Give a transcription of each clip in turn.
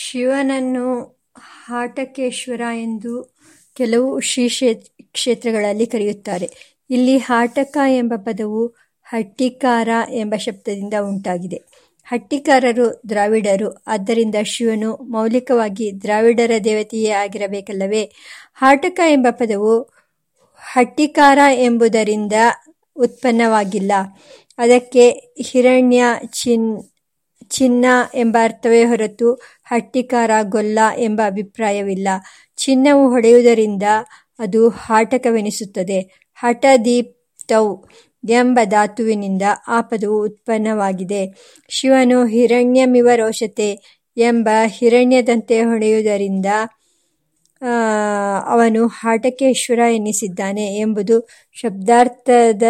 ಶಿವನನ್ನು ಹಾಟಕೇಶ್ವರ ಎಂದು ಕೆಲವು ಶ್ರೀ ಕ್ಷೇತ್ರಗಳಲ್ಲಿ ಕರೆಯುತ್ತಾರೆ. ಇಲ್ಲಿ ಹಾಟಕ ಎಂಬ ಪದವು ಹಟ್ಟಿಕಾರ ಎಂಬ ಶಬ್ದದಿಂದ ಉಂಟಾಗಿದೆ. ಹಟ್ಟಿಕಾರರು ದ್ರಾವಿಡರು. ಆದ್ದರಿಂದ ಶಿವನು ಮೌಲಿಕವಾಗಿ ದ್ರಾವಿಡರ ದೇವತೆಯೇ ಆಗಿರಬೇಕಲ್ಲವೇ? ಹಾಟಕ ಎಂಬ ಪದವು ಹಟ್ಟಿಕಾರ ಎಂಬುದರಿಂದ ಉತ್ಪನ್ನವಾಗಿಲ್ಲ. ಅದಕ್ಕೆ ಹಿರಣ್ಯ, ಚಿನ್ನ ಎಂಬ ಅರ್ಥವೇ ಹೊರತು ಹಟ್ಟಿಕಾರ, ಗೊಲ್ಲ ಎಂಬ ಅಭಿಪ್ರಾಯವಿಲ್ಲ. ಚಿನ್ನವು ಹೊಡೆಯುವುದರಿಂದ ಅದು ಹಾಟಕವೆನಿಸುತ್ತದೆ. ಹಠದೀಪ್ತೌ ಎಂಬ ಧಾತುವಿನಿಂದ ಆ ಪದವು ಉತ್ಪನ್ನವಾಗಿದೆ. ಶಿವನು ಹಿರಣ್ಯಮಿವ ರೋಷತೆ ಎಂಬ ಹಿರಣ್ಯದಂತೆ ಹೊಳೆಯುವುದರಿಂದ ಅವನು ಹಾಟಕೇಶ್ವರ ಎನ್ನಿಸಿದ್ದಾನೆ ಎಂಬುದು ಶಬ್ದಾರ್ಥದ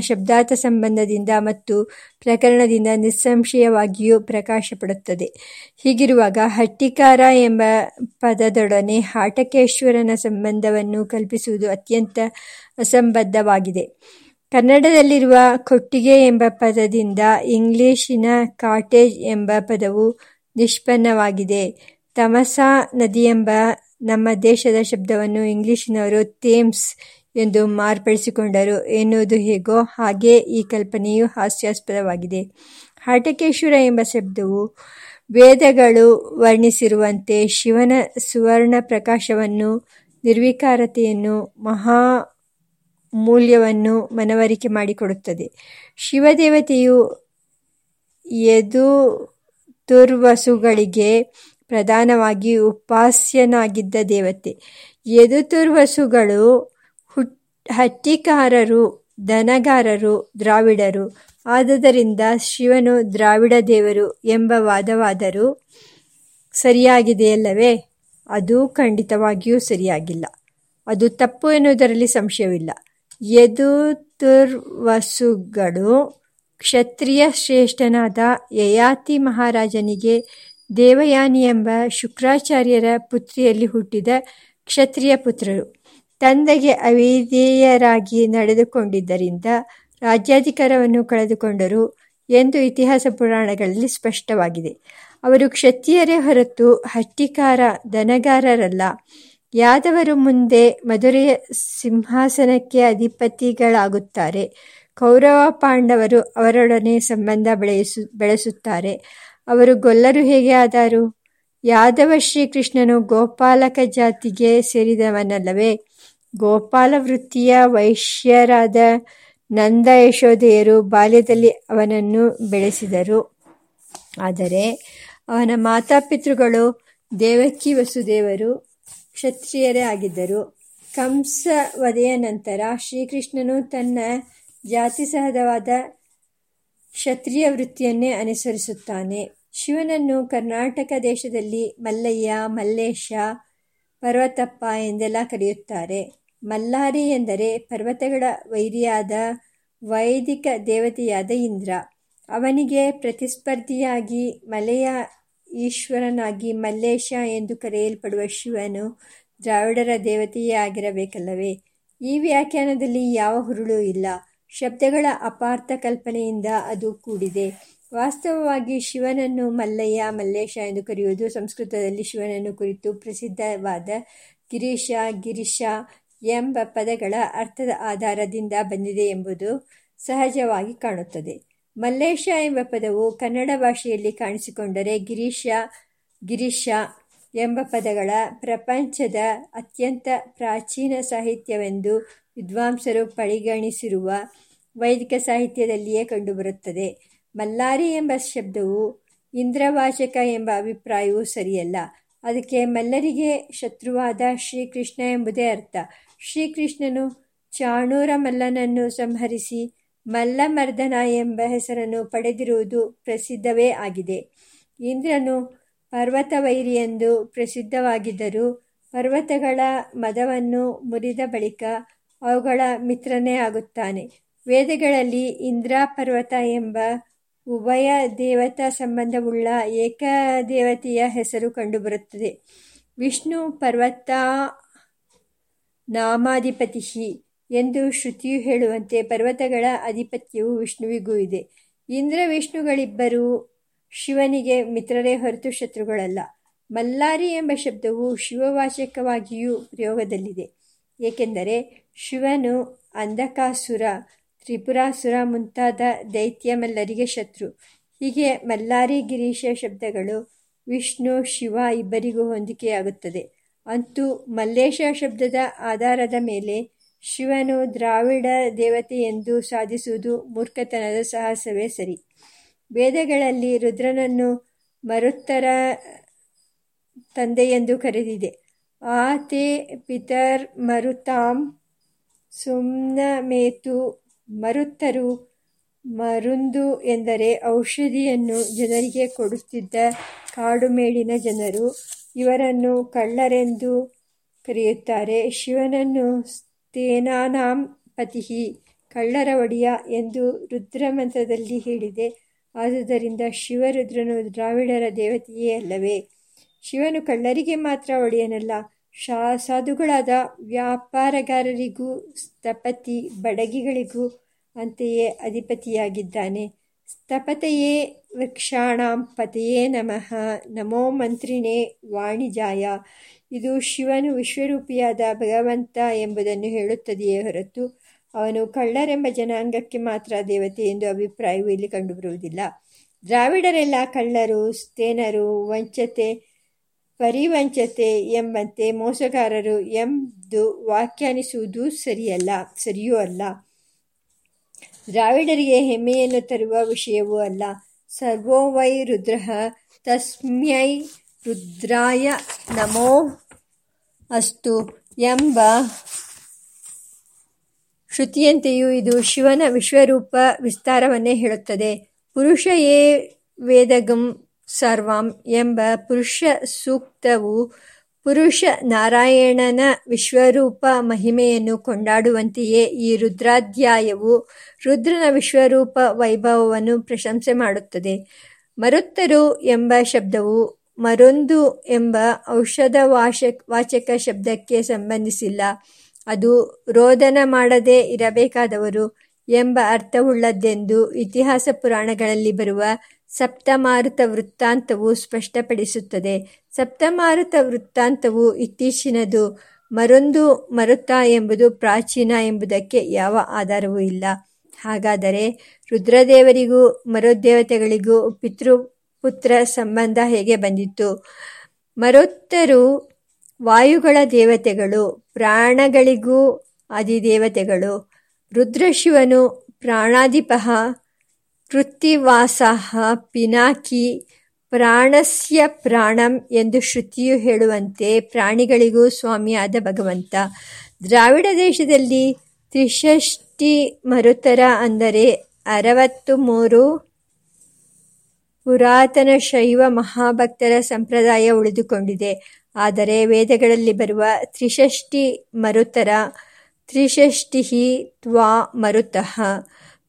ಶಬ್ದಾರ್ಥ ಸಂಬಂಧದಿಂದ ಮತ್ತು ಪ್ರಕರಣದಿಂದ ನಿಸ್ಸಂಶಯವಾಗಿಯೂ ಪ್ರಕಾಶಪಡುತ್ತದೆ. ಹೀಗಿರುವಾಗ ಹಟ್ಟಿಕಾರ ಎಂಬ ಪದದೊಡನೆ ಹಾಟಕೇಶ್ವರನ ಸಂಬಂಧವನ್ನು ಕಲ್ಪಿಸುವುದು ಅತ್ಯಂತ ಅಸಂಬದ್ಧವಾಗಿದೆ. ಕನ್ನಡದಲ್ಲಿರುವ ಕೊಟ್ಟಿಗೆ ಎಂಬ ಪದದಿಂದ ಇಂಗ್ಲಿಶಿನ ಕಾಟೇಜ್ ಎಂಬ ಪದವು ನಿಷ್ಪನ್ನವಾಗಿದೆ. ತಮಸಾ ನದಿಯೆಂಬ ನಮ್ಮ ದೇಶದ ಶಬ್ದವನ್ನು ಇಂಗ್ಲಿಶಿನವರು ಥೇಮ್ಸ್ ಎಂದು ಮಾರ್ಪಡಿಸಿಕೊಂಡರು ಎನ್ನುವುದು ಹೇಗೋ ಹಾಗೆ ಈ ಕಲ್ಪನೆಯು ಹಾಸ್ಯಾಸ್ಪದವಾಗಿದೆ. ಹಾಟಕೇಶ್ವರ ಎಂಬ ಶಬ್ದವು ವೇದಗಳು ವರ್ಣಿಸಿರುವಂತೆ ಶಿವನ ಸುವರ್ಣ ಪ್ರಕಾಶವನ್ನು, ನಿರ್ವಿಕಾರತೆಯನ್ನು, ಮಹಾ ಮೂಲ್ಯವನ್ನು ಮನವರಿಕೆ ಮಾಡಿಕೊಡುತ್ತದೆ. ಶಿವದೇವತೆಯು ಯದುತುರ್ವಸುಗಳಿಗೆ ಪ್ರಧಾನವಾಗಿ ಉಪಾಸ್ಯನಾಗಿದ್ದ ದೇವತೆ. ಎದುತುರ್ವಸುಗಳು ಹಟ್ಟಿಕಾರರು, ದನಗಾರರು, ದ್ರಾವಿಡರು. ಆದ್ದರಿಂದ ಶಿವನು ದ್ರಾವಿಡ ದೇವರು ಎಂಬ ವಾದವಾದರೂ ಸರಿಯಾಗಿದೆಯಲ್ಲವೇ? ಅದೂ ಖಂಡಿತವಾಗಿಯೂ ಸರಿಯಾಗಿಲ್ಲ. ಅದು ತಪ್ಪು ಎನ್ನುವುದರಲ್ಲಿ ಸಂಶಯವಿಲ್ಲ. ಯದುತುರ್ವಸುಗಳು ಕ್ಷತ್ರಿಯ ಶ್ರೇಷ್ಠನಾದ ಯಯಾತಿ ಮಹಾರಾಜನಿಗೆ ದೇವಯಾನಿಯೆಂಬ ಶುಕ್ರಾಚಾರ್ಯರ ಪುತ್ರಿಯಲ್ಲಿ ಹುಟ್ಟಿದ ಕ್ಷತ್ರಿಯ ಪುತ್ರರು. ತಂದೆಗೆ ಅವಿಧೇಯರಾಗಿ ನಡೆದುಕೊಂಡಿದ್ದರಿಂದ ರಾಜ್ಯಾಧಿಕಾರವನ್ನು ಕಳೆದುಕೊಂಡರು ಎಂದು ಇತಿಹಾಸ ಪುರಾಣಗಳಲ್ಲಿ ಸ್ಪಷ್ಟವಾಗಿದೆ. ಅವರು ಕ್ಷತ್ರಿಯರೇ ಹೊರತು ಹಟ್ಟಿಕಾರ, ದನಗಾರರಲ್ಲ. ಯಾದವರು ಮುಂದೆ ಮಧುರೆಯ ಸಿಂಹಾಸನಕ್ಕೆ ಅಧಿಪತಿಗಳಾಗುತ್ತಾರೆ. ಕೌರವ ಪಾಂಡವರು ಅವರೊಡನೆ ಸಂಬಂಧ ಬೆಳೆಸುತ್ತಾರೆ. ಅವರು ಗೊಲ್ಲರು ಹೇಗೆ ಆದರು ಯಾದವ ಶ್ರೀಕೃಷ್ಣನು ಗೋಪಾಲಕ ಜಾತಿಗೆ ಸೇರಿದವನಲ್ಲವೇ? ಗೋಪಾಲ ವೃತ್ತಿಯ ವೈಶ್ಯರಾದ ನಂದ ಯಶೋಧೆಯರು ಬಾಲ್ಯದಲ್ಲಿ ಅವನನ್ನು ಬೆಳೆಸಿದರು. ಆದರೆ ಅವನ ಮಾತಾಪಿತೃಗಳು ದೇವಕಿ ವಸುದೇವರು ಕ್ಷತ್ರಿಯರೇ ಆಗಿದ್ದರು. ಕಂಸ ವಧೆಯ ನಂತರ ಶ್ರೀಕೃಷ್ಣನು ತನ್ನ ಜಾತಿಸಹಜವಾದ ಕ್ಷತ್ರಿಯ ವೃತ್ತಿಯನ್ನೇ ಅನುಸರಿಸುತ್ತಾನೆ. ಶಿವನನ್ನು ಕರ್ನಾಟಕ ದೇಶದಲ್ಲಿ ಮಲ್ಲಯ್ಯ, ಮಲ್ಲೇಶ, ಪರ್ವತಪ್ಪ ಎಂದೆಲ್ಲ ಕರೆಯುತ್ತಾರೆ. ಮಲ್ಲಾರಿ ಎಂದರೆ ಪರ್ವತಗಳ ವೈರಿಯಾದ ವೈದಿಕ ದೇವತೆಯಾದ ಇಂದ್ರ. ಅವನಿಗೆ ಪ್ರತಿಸ್ಪರ್ಧಿಯಾಗಿ ಮಲೆಯ ಈಶ್ವರನಾಗಿ ಮಲ್ಲೇಶ ಎಂದು ಕರೆಯಲ್ಪಡುವ ಶಿವನು ದ್ರಾವಿಡರ ದೇವತೆಯೇ ಆಗಿರಬೇಕಲ್ಲವೇ? ಈ ವ್ಯಾಖ್ಯಾನದಲ್ಲಿ ಯಾವ ಹುರುಳು ಇಲ್ಲ. ಶಬ್ದಗಳ ಅಪಾರ್ಥ ಕಲ್ಪನೆಯಿಂದ ಅದು ಕೂಡಿದೆ. ವಾಸ್ತವವಾಗಿ ಶಿವನನ್ನು ಮಲ್ಲಯ್ಯ, ಮಲ್ಲೇಶ ಎಂದು ಕರೆಯುವುದು ಸಂಸ್ಕೃತದಲ್ಲಿ ಶಿವನನ್ನು ಕುರಿತು ಪ್ರಸಿದ್ಧವಾದ ಗಿರೀಶ, ಗಿರಿಶ ಎಂಬ ಪದಗಳ ಅರ್ಥದ ಆಧಾರದಿಂದ ಬಂದಿದೆ ಎಂಬುದು ಸಹಜವಾಗಿ ಕಾಣುತ್ತದೆ. ಮಲ್ಲೇಶ ಎಂಬ ಪದವು ಕನ್ನಡ ಭಾಷೆಯಲ್ಲಿ ಕಾಣಿಸಿಕೊಂಡರೆ ಗಿರೀಶ, ಗಿರೀಶ ಎಂಬ ಪದಗಳ ಪ್ರಪಂಚದ ಅತ್ಯಂತ ಪ್ರಾಚೀನ ಸಾಹಿತ್ಯವೆಂದು ವಿದ್ವಾಂಸರು ಪರಿಗಣಿಸಿರುವ ವೈದಿಕ ಸಾಹಿತ್ಯದಲ್ಲಿಯೇ ಕಂಡುಬರುತ್ತದೆ. ಮಲ್ಲಾರಿ ಎಂಬ ಶಬ್ದವು ಇಂದ್ರವಾಚಕ ಎಂಬ ಅಭಿಪ್ರಾಯವೂ ಸರಿಯಲ್ಲ. ಅದಕ್ಕೆ ಮಲ್ಲರಿಗೆ ಶತ್ರುವಾದ ಶ್ರೀಕೃಷ್ಣ ಎಂಬುದೇ ಅರ್ಥ. ಶ್ರೀಕೃಷ್ಣನು ಚಾಣೂರ ಮಲ್ಲನನ್ನು ಸಂಹರಿಸಿ ಮಲ್ಲಮರ್ದನ ಎಂಬ ಹೆಸರನ್ನು ಪಡೆದಿರುವುದು ಪ್ರಸಿದ್ಧವೇ ಆಗಿದೆ. ಇಂದ್ರನು ಪರ್ವತವೈರಿಯೆಂದು ಪ್ರಸಿದ್ಧವಾಗಿದ್ದರೂ ಪರ್ವತಗಳ ಮದವನ್ನು ಮುರಿದ ಬಳಿಕ ಅವುಗಳ ಮಿತ್ರನೇ ಆಗುತ್ತಾನೆ. ವೇದಗಳಲ್ಲಿ ಇಂದ್ರ, ಪರ್ವತ ಎಂಬ ಉಭಯ ದೇವತಾ ಸಂಬಂಧವುಳ್ಳ ಏಕದೇವತೆಯ ಹೆಸರು ಕಂಡುಬರುತ್ತದೆ. ವಿಷ್ಣು ಪರ್ವತ ನಾಮಾಧಿಪತಿ ಎಂದು ಶ್ರುತಿಯು ಹೇಳುವಂತೆ ಪರ್ವತಗಳ ಅಧಿಪತ್ಯವು ವಿಷ್ಣುವಿಗೂ ಇದೆ. ಇಂದ್ರ, ವಿಷ್ಣುಗಳಿಬ್ಬರೂ ಶಿವನಿಗೆ ಮಿತ್ರರೇ ಹೊರತು ಶತ್ರುಗಳಲ್ಲ. ಮಲ್ಲಾರಿ ಎಂಬ ಶಬ್ದವು ಶಿವವಾಚಕವಾಗಿಯೂ ಪ್ರಯೋಗದಲ್ಲಿದೆ ಏಕೆಂದರೆ ಶಿವನು ಅಂಧಕಾಸುರ, ತ್ರಿಪುರಾಸುರ ಮುಂತಾದ ದೈತ್ಯ ಮಲ್ಲರಿಗೆ ಶತ್ರು. ಹೀಗೆ ಮಲ್ಲಾರಿ ಗಿರೀಶ ಶಬ್ದಗಳು ವಿಷ್ಣು, ಶಿವ ಇಬ್ಬರಿಗೂ ಹೊಂದಿಕೆಯಾಗುತ್ತದೆ. ಅಂತೂ ಮಲ್ಲೇಶ ಶಬ್ದದ ಆಧಾರದ ಮೇಲೆ ಶಿವನು ದ್ರಾವಿಡ ದೇವತೆ ಎಂದು ಸಾಧಿಸುವುದು ಮೂರ್ಖತನದ ಸಾಹಸವೇ ಸರಿ. ವೇದಗಳಲ್ಲಿ ರುದ್ರನನ್ನು ಮರುತ್ತರ ತಂದೆಯೆಂದು ಕರೆದಿದೆ. ಆತೆ ಪಿತರ್ ಮರುತಾಂ ಸುಮ್ನಮೇತು ಮರುತ್ತರು ಮರುಂದು ಎಂದರೆ ಔಷಧಿಯನ್ನು ಜನರಿಗೆ ಕೊಡುತ್ತಿದ್ದ ಕಾಡುಮೇಡಿನ ಜನರು ಇವರನ್ನು ಕಳ್ಳರೆಂದು ಕರೆಯುತ್ತಾರೆ. ಶಿವನನ್ನು ಸ್ತೇನಾನಾಂ ಪತಿಹಿ ಕಳ್ಳರ ಒಡೆಯ ಎಂದು ರುದ್ರಮಂತ್ರದಲ್ಲಿ ಹೇಳಿದೆ. ಆದುದರಿಂದ ಶಿವರುದ್ರನು ದ್ರಾವಿಡರ ದೇವತೆಯೇ ಅಲ್ಲವೇ? ಶಿವನು ಕಳ್ಳರಿಗೆ ಮಾತ್ರ ಒಡೆಯನಲ್ಲ ಶಾ, ಸಾಧುಗಳಾದ ವ್ಯಾಪಾರಗಾರರಿಗೂ ಸ್ಥಪತಿ ಬಡಗಿಗಳಿಗೂ ಅಂತೆಯೇ ಅಧಿಪತಿಯಾಗಿದ್ದಾನೆ. ಸ್ಥಪತೆಯೇ ವೃಕ್ಷಾಣಾಂ ಪತೆಯೇ ನಮಃ. ನಮೋ ಮಂತ್ರಿಣೇ ವಾಣಿಜಾಯ. ಇದು ಶಿವನು ವಿಶ್ವರೂಪಿಯಾದ ಭಗವಂತ ಎಂಬುದನ್ನು ಹೇಳುತ್ತದೆಯೇ ಹೊರತು ಅವನು ಕಳ್ಳರೆಂಬ ಜನಾಂಗಕ್ಕೆ ಮಾತ್ರ ದೇವತೆ ಎಂದು ಅಭಿಪ್ರಾಯವು ಇಲ್ಲಿ ಕಂಡುಬರುವುದಿಲ್ಲ. ದ್ರಾವಿಡರೆಲ್ಲ ಕಳ್ಳರು ಸ್ಥೇನರು ವಂಚತೆ ಪರಿವಂಚತೆ ಎಂಬಂತೆ ಮೋಸಗಾರರು ಎಂದು ವ್ಯಾಖ್ಯಾನಿಸುವುದು ಸರಿಯಲ್ಲ, ಸರಿಯೂ ಅಲ್ಲ. ದ್ರಾವಿಡರಿಗೆ ಹೆಮ್ಮೆಯನ್ನು ತರುವ ವಿಷಯವೂ ಅಲ್ಲ. ಸರ್ವೋವೈ ರುದ್ರ ತಸ್ಮ್ಯೈ ರುದ್ರಾಯ ನಮೋ ಅಸ್ತು ಎಂಬ ಶ್ರುತಿಯಂತೆಯೂ ಇದು ಶಿವನ ವಿಶ್ವರೂಪ ವಿಸ್ತಾರವನ್ನೇ ಹೇಳುತ್ತದೆ. ಪುರುಷ ಏ ವೇದಗಂ ಸರ್ವಾಂ ಎಂಬ ಪುರುಷ ಸೂಕ್ತವು ಪುರುಷ ನಾರಾಯಣನ ವಿಶ್ವರೂಪ ಮಹಿಮೆಯನ್ನು ಕೊಂಡಾಡುವಂತೆಯೇ ಈ ರುದ್ರಾಧ್ಯಾಯವು ರುದ್ರನ ವಿಶ್ವರೂಪ ವೈಭವವನ್ನು ಪ್ರಶಂಸೆ ಮಾಡುತ್ತದೆ. ಮರುತ್ತರು ಎಂಬ ಶಬ್ದವು ಮರೊಂದು ಎಂಬ ಔಷಧ ವಾಶ ವಾಚಕ ಶಬ್ದಕ್ಕೆ ಸಂಬಂಧಿಸಿಲ್ಲ. ಅದು ರೋದನ ಮಾಡದೇ ಇರಬೇಕಾದವರು ಎಂಬ ಅರ್ಥವುಳ್ಳದ್ದೆಂದು ಇತಿಹಾಸ ಪುರಾಣಗಳಲ್ಲಿ ಬರುವ ಸಪ್ತಮಾರುತ ವೃತ್ತಾಂತವು ಸ್ಪಷ್ಟಪಡಿಸುತ್ತದೆ. ಸಪ್ತಮಾರುತ ವೃತ್ತಾಂತವು ಇತ್ತೀಚಿನದು. ಮರೊಂದು ಮರುತ ಎಂಬುದು ಪ್ರಾಚೀನ ಎಂಬುದಕ್ಕೆ ಯಾವ ಆಧಾರವೂ ಇಲ್ಲ. ಹಾಗಾದರೆ ರುದ್ರದೇವರಿಗೂ, ಮರುದೇವತೆಗಳಿಗೂ ಪಿತೃಪುತ್ರ ಸಂಬಂಧ ಹೇಗೆ ಬಂದಿತ್ತು? ಮರುತ್ತರು ವಾಯುಗಳ ದೇವತೆಗಳು, ಪ್ರಾಣಗಳಿಗೂ ಅಧಿದೇವತೆಗಳು ರುದ್ರಶಿವನು ಪ್ರಾಣಾಧಿಪಃ ಕೃತ್ತಿವಾಸಃ ಪಿನಾಕಿ ಪ್ರಾಣಸ್ಯ ಪ್ರಾಣಂ ಎಂದು ಶ್ರುತಿಯು ಹೇಳುವಂತೆ ಪ್ರಾಣಿಗಳಿಗೂ ಸ್ವಾಮಿಯಾದ ಭಗವಂತ. ದ್ರಾವಿಡ ದೇಶದಲ್ಲಿ ತ್ರಿಷಷ್ಟಿ ಮರುತರ ಅಂದರೆ ಅರವತ್ತು ಮೂರು ಪುರಾತನ ಶೈವ ಮಹಾಭಕ್ತರ ಸಂಪ್ರದಾಯ ಉಳಿದುಕೊಂಡಿದೆ. ಆದರೆ ವೇದಗಳಲ್ಲಿ ಬರುವ ತ್ರಿಷಷ್ಟಿ ಮರುತರ ತ್ರಿಷಷ್ಟಿ ತ್ವಾ ಮರುತಃ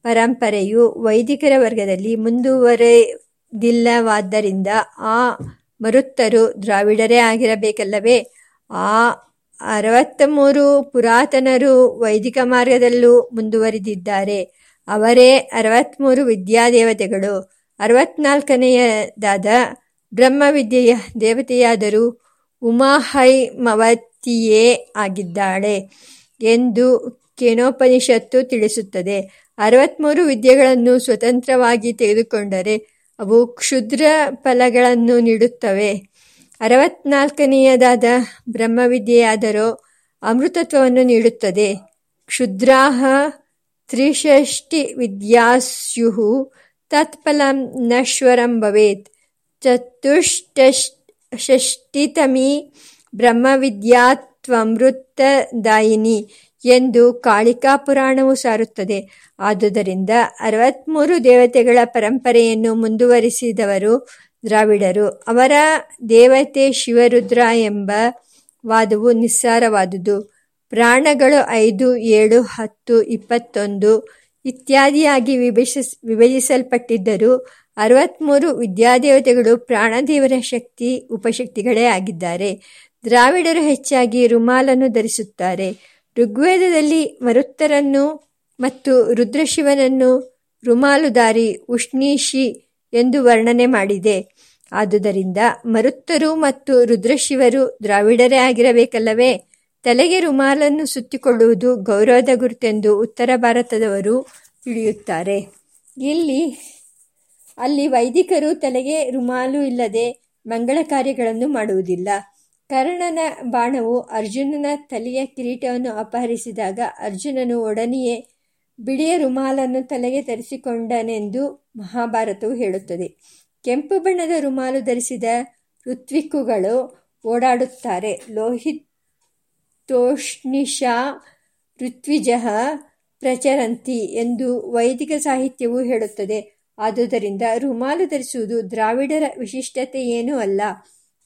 ಪರಂಪರೆಯು ವೈದಿಕರ ವರ್ಗದಲ್ಲಿ ಮುಂದುವರೆದಿಲ್ಲವಾದ್ದರಿಂದ ಆ ಮರುತ್ತರು ದ್ರಾವಿಡರೇ ಆಗಿರಬೇಕಲ್ಲವೇ? ಆ ಅರವತ್ತ ಮೂರು ಪುರಾತನರು ವೈದಿಕ ಮಾರ್ಗದಲ್ಲೂ ಮುಂದುವರಿದಿದ್ದಾರೆ. ಅವರೇ ಅರವತ್ತ್ಮೂರು ವಿದ್ಯಾದೇವತೆಗಳು. ಅರವತ್ನಾಲ್ಕನೆಯದಾದ ಬ್ರಹ್ಮವಿದ್ಯೆಯ ದೇವತೆಯಾದರೂ ಉಮಾಹೈಮವತಿಯೇ ಆಗಿದ್ದಾಳೆ ಎಂದು ಕೇನೋಪನಿಷತ್ತು ತಿಳಿಸುತ್ತದೆ. ಅರವತ್ತ್ಮೂರು ವಿದ್ಯೆಗಳನ್ನು ಸ್ವತಂತ್ರವಾಗಿ ತೆಗೆದುಕೊಂಡರೆ ಅವು ಕ್ಷುದ್ರ ಫಲಗಳನ್ನು ನೀಡುತ್ತವೆ. ಅರವತ್ನಾಲ್ಕನೆಯದಾದ ಬ್ರಹ್ಮವಿದ್ಯೆಯಾದರೋ ಅಮೃತತ್ವವನ್ನು ನೀಡುತ್ತದೆ. ಕ್ಷುದ್ರಾಹ ತ್ರಿಷಷ್ಟಿ ವಿದ್ಯಾಸ್ಯು ತತ್ಫಲಂ ನಶ್ವರಂ ಭವೇತ್. ಚತುಷ್ಟಷಷ್ಟಿತಮಿ ಬ್ರಹ್ಮವಿದ್ಯಾತ್ವಮೃತದಾಯಿನಿ. ಎಂದು ಕಾಳಿಕಾ ಪುರಾಣವು ಸಾರುತ್ತದೆ. ಆದುದರಿಂದ ಅರವತ್ತ್ಮೂರು ದೇವತೆಗಳ ಪರಂಪರೆಯನ್ನು ಮುಂದುವರಿಸಿದವರು ದ್ರಾವಿಡರು. ಅವರ ದೇವತೆ ಶಿವರುದ್ರ ಎಂಬ ವಾದವು ನಿಸ್ಸಾರವಾದುದು. ಪ್ರಾಣಗಳು ಐದು, ಏಳು, ಹತ್ತು, ಇಪ್ಪತ್ತೊಂದು ಇತ್ಯಾದಿಯಾಗಿ ವಿಭಜಿಸ್, ವಿಭಜಿಸಲ್ಪಟ್ಟಿದ್ದರೂ ಅರವತ್ತ್ಮೂರು ವಿದ್ಯಾದೇವತೆಗಳು ಪ್ರಾಣದೇವರ ಶಕ್ತಿ, ಉಪಶಕ್ತಿಗಳೇ ಆಗಿದ್ದಾರೆ. ದ್ರಾವಿಡರು ಹೆಚ್ಚಾಗಿ ರುಮಾಲನ್ನು ಧರಿಸುತ್ತಾರೆ. ಋಗ್ವೇದದಲ್ಲಿ ಮರುತ್ತರನ್ನು ಮತ್ತು ರುದ್ರಶಿವನನ್ನು ರುಮಾಲುದಾರಿ ಉಷ್ಣೀಷಿ ಎಂದು ವರ್ಣನೆ ಮಾಡಿದೆ. ಆದುದರಿಂದ ಮರುತ್ತರು ಮತ್ತು ರುದ್ರಶಿವರು ದ್ರಾವಿಡರೇ ಆಗಿರಬೇಕಲ್ಲವೇ? ತಲೆಗೆ ರುಮಾಲನ್ನು ಸುತ್ತಿಕೊಳ್ಳುವುದು ಗೌರವದ ಗುರುತೆಂದು ಉತ್ತರ ಭಾರತದವರು ತಿಳಿಯುತ್ತಾರೆ. ಇಲ್ಲಿ, ಅಲ್ಲಿ ವೈದಿಕರು ತಲೆಗೆ ರುಮಾಲು ಇಲ್ಲದೆ ಮಂಗಳ ಕಾರ್ಯಗಳನ್ನು ಮಾಡುವುದಿಲ್ಲ. ಕರ್ಣನ ಬಾಣವು ಅರ್ಜುನನ ತಲೆಯ ಕಿರೀಟವನ್ನು ಅಪಹರಿಸಿದಾಗ ಅರ್ಜುನನು ಒಡನೆಯೇ ಬಿಳಿಯ ರುಮಾಲನ್ನು ತಲೆಗೆ ತರಿಸಿಕೊಂಡನೆಂದು ಮಹಾಭಾರತವು ಹೇಳುತ್ತದೆ. ಕೆಂಪು ಬಣ್ಣದ ರುಮಾಲು ಧರಿಸಿದ ಋತ್ವಿಕ್ಕುಗಳು ಓಡಾಡುತ್ತಾರೆ. ಲೋಹಿತೋಷ್ಣಿಷಾ ಋತ್ವಿಜಃ ಪ್ರಚರಂತಿ ಎಂದು ವೈದಿಕ ಸಾಹಿತ್ಯವು ಹೇಳುತ್ತದೆ. ಆದುದರಿಂದ ರುಮಾಲು ಧರಿಸುವುದು ದ್ರಾವಿಡರ ವಿಶಿಷ್ಟತೆಯೇನೂ ಅಲ್ಲ.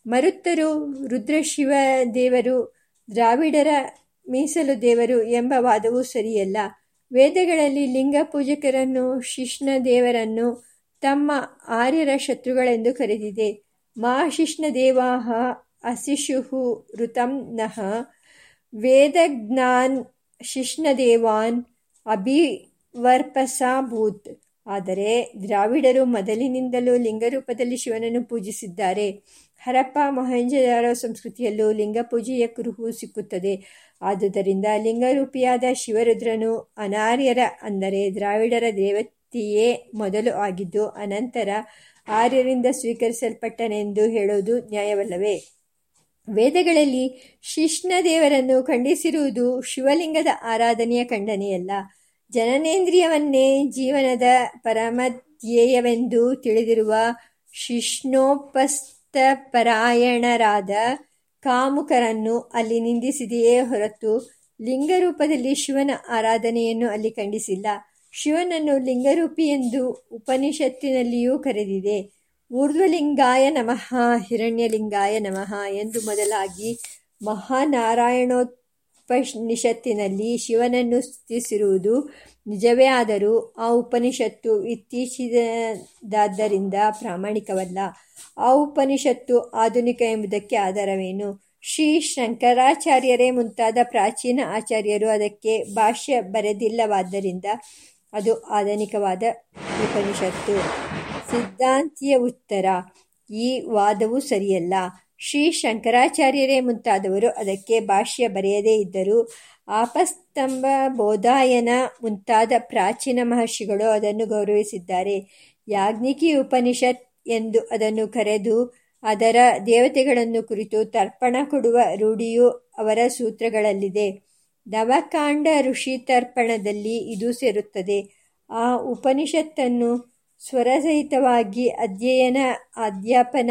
ಮರುತ್ತರು ರುದ್ರಶಿವ ದೇವರು, ದ್ರಾವಿಡರ ಮೀಸಲು ದೇವರು ಎಂಬ ವಾದವೂ ಸರಿಯಲ್ಲ. ವೇದಗಳಲ್ಲಿ ಲಿಂಗ ಪೂಜಕರನ್ನು, ಶಿಷ್ಣ ದೇವರನ್ನು ತಮ್ಮ ಆರ್ಯರ ಶತ್ರುಗಳೆಂದು ಕರೆದಿದೆ. ಮಾ ಶಿಷ್ಣದೇವಾಹ ಅಸಿಶುಹು ಋತಂ ನಃ. ವೇದಜ್ಞಾನ್ ಶಿಷ್ಣದೇವಾನ್ ಅಭಿವರ್ಪಸಾಭೂತ್ ಆದರೆ ದ್ರಾವಿಡರು ಮೊದಲಿನಿಂದಲೂ ಲಿಂಗರೂಪದಲ್ಲಿ ಶಿವನನ್ನು ಪೂಜಿಸಿದ್ದಾರೆ. ಹರಪ್ಪ ಮೊಹೆಂಜದಾರ ಸಂಸ್ಕೃತಿಯಲ್ಲೂ ಲಿಂಗಪೂಜೆಯ ಕುರುಹು ಸಿಕ್ಕುತ್ತದೆ. ಆದುದರಿಂದ ಲಿಂಗರೂಪಿಯಾದ ಶಿವರುದ್ರನು ಅನಾರ್ಯರ, ಅಂದರೆ ದ್ರಾವಿಡರ ದೇವತೆಯೇ ಮೊದಲು ಆಗಿದ್ದು, ಅನಂತರ ಆರ್ಯರಿಂದ ಸ್ವೀಕರಿಸಲ್ಪಟ್ಟನೆಂದು ಹೇಳುವುದು ನ್ಯಾಯವಲ್ಲವೇ? ವೇದಗಳಲ್ಲಿ ಶಿಷ್ಣ ದೇವರನ್ನು ಖಂಡಿಸಿರುವುದು ಶಿವಲಿಂಗದ ಆರಾಧನೆಯ ಖಂಡನೆಯಲ್ಲ. ಜನನೇಂದ್ರಿಯವನ್ನೇ ಜೀವನದ ಪರಮಧ್ಯೇಯವೆಂದು ತಿಳಿದಿರುವ ಶಿಷ್ಣೋಪಸ್ಥಪರಾಯಣರಾದ ಕಾಮುಕರನ್ನು ಅಲ್ಲಿ ನಿಂದಿಸಿದೆಯೇ ಹೊರತು ಲಿಂಗರೂಪದಲ್ಲಿ ಶಿವನ ಆರಾಧನೆಯನ್ನು ಅಲ್ಲಿ ಖಂಡಿಸಿಲ್ಲ. ಶಿವನನ್ನು ಲಿಂಗರೂಪಿ ಎಂದು ಉಪನಿಷತ್ತಿನಲ್ಲಿಯೂ ಕರೆದಿದೆ. ಊರ್ಧ್ವಲಿಂಗಾಯ ನಮಃ, ಹಿರಣ್ಯಲಿಂಗಾಯ ನಮಃ ಎಂದು ಮೊದಲಾಗಿ ಮಹಾನಾರಾಯಣೋಪನಿಷತ್ತಿನಲ್ಲಿ ಶಿವನನ್ನು ಸ್ತುತಿಸಿರುವುದು ನಿಜವೇ ಆದರೂ ಆ ಉಪನಿಷತ್ತು ಇತ್ತೀಚಿನದಾದ್ದರಿಂದ ಪ್ರಾಮಾಣಿಕವಲ್ಲ. ಆ ಉಪನಿಷತ್ತು ಆಧುನಿಕ ಎಂಬುದಕ್ಕೆ ಆಧಾರವೇನು? ಶ್ರೀ ಶಂಕರಾಚಾರ್ಯರೇ ಮುಂತಾದ ಪ್ರಾಚೀನ ಆಚಾರ್ಯರು ಅದಕ್ಕೆ ಭಾಷ್ಯ ಬರೆದಿಲ್ಲವಾದ್ದರಿಂದ ಅದು ಆಧುನಿಕವಾದ ಉಪನಿಷತ್ತು. ಸಿದ್ಧಾಂತಿಯ ಉತ್ತರ, ಈ ವಾದವು ಸರಿಯಲ್ಲ. ಶ್ರೀ ಶಂಕರಾಚಾರ್ಯರೇ ಮುಂತಾದವರು ಅದಕ್ಕೆ ಭಾಷ್ಯ ಬರೆಯದೇ ಇದ್ದರೂ ಆಪಸ್ತಂಭ ಬೋಧಾಯನ ಮುಂತಾದ ಪ್ರಾಚೀನ ಮಹರ್ಷಿಗಳು ಅದನ್ನು ಗೌರವಿಸಿದ್ದಾರೆ. ಯಾಜ್ಞಿಕಿ ಉಪನಿಷತ್ ಎಂದು ಅದನ್ನು ಕರೆದು ಅದರ ದೇವತೆಗಳನ್ನು ಕುರಿತು ತರ್ಪಣ ಕೊಡುವ ರೂಢಿಯು ಅವರ ಸೂತ್ರಗಳಲ್ಲಿದೆ. ನವಕಾಂಡ ಋಷಿ ತರ್ಪಣದಲ್ಲಿ ಇದು ಸೇರುತ್ತದೆ. ಆ ಉಪನಿಷತ್ತನ್ನು ಸ್ವರಸಹಿತವಾಗಿ ಅಧ್ಯಯನ, ಅಧ್ಯಾಪನ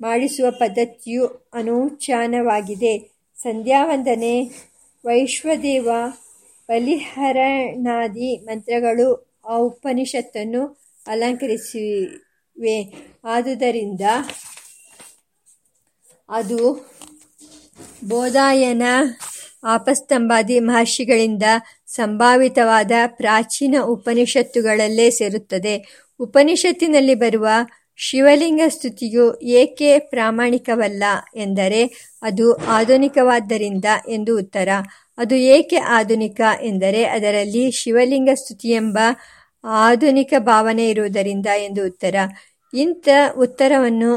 ಮಾಡಿಸುವ ಪದ್ಧತಿಯು ಅನೂಚಾನವಾಗಿದೆ. ಸಂಧ್ಯಾವಂದನೆ ವೈಶ್ವದೇವ, ಬಲಿಹರಣಾದಿ ಮಂತ್ರಗಳು ಆ ಉಪನಿಷತ್ತನ್ನು ಅಲಂಕರಿಸಿವೆ. ಆದುದರಿಂದ ಅದು ಬೋಧಾಯನ ಆಪಸ್ತಂಭಾದಿ ಮಹರ್ಷಿಗಳಿಂದ ಸಂಭಾವಿತವಾದ ಪ್ರಾಚೀನ ಉಪನಿಷತ್ತುಗಳಲ್ಲೇ ಸೇರುತ್ತದೆ. ಉಪನಿಷತ್ತಿನಲ್ಲಿ ಬರುವ ಶಿವಲಿಂಗ ಸ್ತುತಿಯು ಏಕೆ ಪ್ರಾಮಾಣಿಕವಲ್ಲ ಎಂದರೆ ಅದು ಆಧುನಿಕವಾದ್ದರಿಂದ ಎಂದು ಉತ್ತರ. ಅದು ಏಕೆ ಆಧುನಿಕ ಎಂದರೆ ಅದರಲ್ಲಿ ಶಿವಲಿಂಗ ಸ್ತುತಿಯೆಂಬ ಆಧುನಿಕ ಭಾವನೆ ಇರುವುದರಿಂದ ಎಂದು ಉತ್ತರ. ಇಂಥ ಉತ್ತರವನ್ನು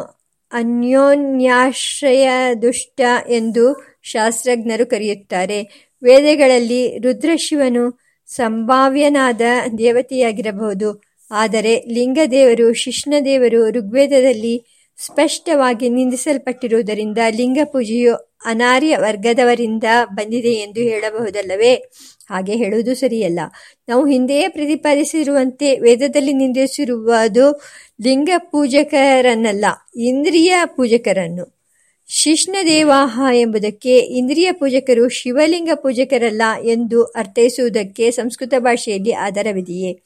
ಅನ್ಯೋನ್ಯಾಶ್ರಯ ದುಷ್ಟ ಎಂದು ಶಾಸ್ತ್ರಜ್ಞರು ಕರೆಯುತ್ತಾರೆ. ವೇದಗಳಲ್ಲಿ ರುದ್ರಶಿವನು ಸಂಭಾವ್ಯನಾದ ದೇವತೆಯಾಗಿರಬಹುದು. ಆದರೆ ಲಿಂಗದೇವರು ಶಿಷ್ಣದೇವರು ಋಗ್ವೇದದಲ್ಲಿ ಸ್ಪಷ್ಟವಾಗಿ ನಿಂದಿಸಲ್ಪಟ್ಟಿರುವುದರಿಂದ ಲಿಂಗ ಪೂಜೆಯು ಅನಾರ್ಯ ವರ್ಗದವರಿಂದ ಬಂದಿದೆ ಎಂದು ಹೇಳಬಹುದಲ್ಲವೇ? ಹಾಗೆ ಹೇಳುವುದು ಸರಿಯಲ್ಲ. ನಾವು ಹಿಂದೆಯೇ ಪ್ರತಿಪಾದಿಸಿರುವಂತೆ ವೇದದಲ್ಲಿ ನಿಂದಿಸಿರುವುದು ಲಿಂಗ ಪೂಜಕರನ್ನಲ್ಲ ಇಂದ್ರಿಯ ಪೂಜಕರನ್ನು. ಶಿಷ್ಣದೇವಾಹ ಎಂಬುದಕ್ಕೆ ಇಂದ್ರಿಯ ಪೂಜಕರು ಶಿವಲಿಂಗ ಪೂಜಕರಲ್ಲ ಎಂದು ಅರ್ಥೈಸುವುದಕ್ಕೆ ಸಂಸ್ಕೃತ ಭಾಷೆಯಲ್ಲಿ ಆಧಾರವಿದೆಯೇ?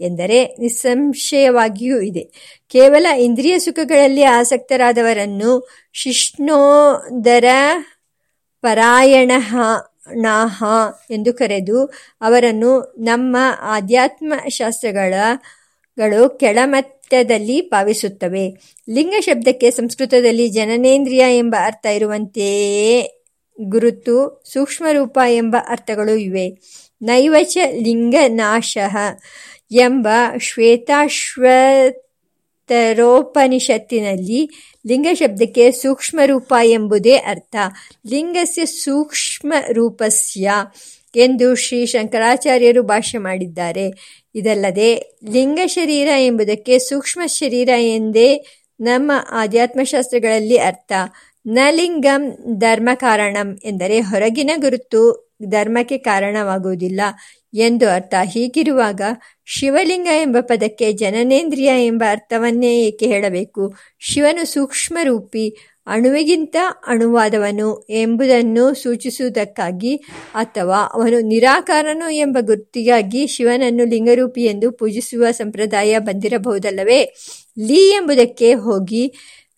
ಎಂದರೆ ನಿಸ್ಸಂಶಯವಾಗಿಯೂ ಇದೆ. ಕೇವಲ ಇಂದ್ರಿಯ ಸುಖಗಳಲ್ಲಿ ಆಸಕ್ತರಾದವರನ್ನು ಶಿಷ್ಣೋದರ ಪರಾಯಣನಾಹ ಎಂದು ಕರೆದು ಅವರನ್ನು ನಮ್ಮ ಆಧ್ಯಾತ್ಮಶಾಸ್ತ್ರಗಳ ಗಳು ಕೆಳಮಟ್ಟದಲ್ಲಿ ಭಾವಿಸುತ್ತವೆ ಲಿಂಗ ಶಬ್ದಕ್ಕೆ ಸಂಸ್ಕೃತದಲ್ಲಿ ಜನನೇಂದ್ರಿಯ ಎಂಬ ಅರ್ಥ ಇರುವಂತೆಯೇ ಗುರುತು ಸೂಕ್ಷ್ಮರೂಪ ಎಂಬ ಅರ್ಥಗಳು ಇವೆ. ನೈವಚ ಲಿಂಗನಾಶ ಎಂಬ ಶ್ವೇತಾಶ್ವತರೋಪನಿಷತ್ತಿನಲ್ಲಿ ತರೋಪನಿಷತ್ತಿನಲ್ಲಿ ಲಿಂಗ ಶಬ್ದಕ್ಕೆ ಸೂಕ್ಷ್ಮ ರೂಪ ಎಂಬುದೇ ಅರ್ಥ. ಲಿಂಗಸ್ಯ ಸೂಕ್ಷ್ಮ ರೂಪಸ್ಯ ಎಂದು ಶ್ರೀ ಶಂಕರಾಚಾರ್ಯರು ಭಾಷ್ಯ ಮಾಡಿದ್ದಾರೆ. ಇದಲ್ಲದೆ ಲಿಂಗ ಶರೀರ ಎಂಬುದಕ್ಕೆ ಸೂಕ್ಷ್ಮ ಶರೀರ ಎಂದೇ ನಮ್ಮ ಆಧ್ಯಾತ್ಮಶಾಸ್ತ್ರಗಳಲ್ಲಿ ಅರ್ಥ. ನ ಲಿಂಗಂ ಧರ್ಮ ಕಾರಣಂ ಎಂದರೆ ಹೊರಗಿನ ಗುರುತು ಧರ್ಮಕ್ಕೆ ಕಾರಣವಾಗುವುದಿಲ್ಲ. ಎಂದು ಅರ್ಥ. ಹೀಗಿರುವಾಗ ಶಿವಲಿಂಗ ಎಂಬ ಪದಕ್ಕೆ ಜನನೇಂದ್ರಿಯ ಎಂಬ ಅರ್ಥವನ್ನೇ ಏಕೆ ಹೇಳಬೇಕು? ಶಿವನು ಸೂಕ್ಷ್ಮರೂಪಿ, ಅಣುವಿಗಿಂತ ಅಣುವಾದವನು ಎಂಬುದನ್ನು ಸೂಚಿಸುವುದಕ್ಕಾಗಿ ಅಥವಾ ಅವನು ನಿರಾಕಾರನು ಎಂಬ ಗುರ್ತಿಗಾಗಿ ಶಿವನನ್ನು ಲಿಂಗರೂಪಿ ಎಂದು ಪೂಜಿಸುವ ಸಂಪ್ರದಾಯ ಬಂದಿರಬಹುದಲ್ಲವೇ? ಲೀ ಎಂಬುದಕ್ಕೆ ಹೋಗಿ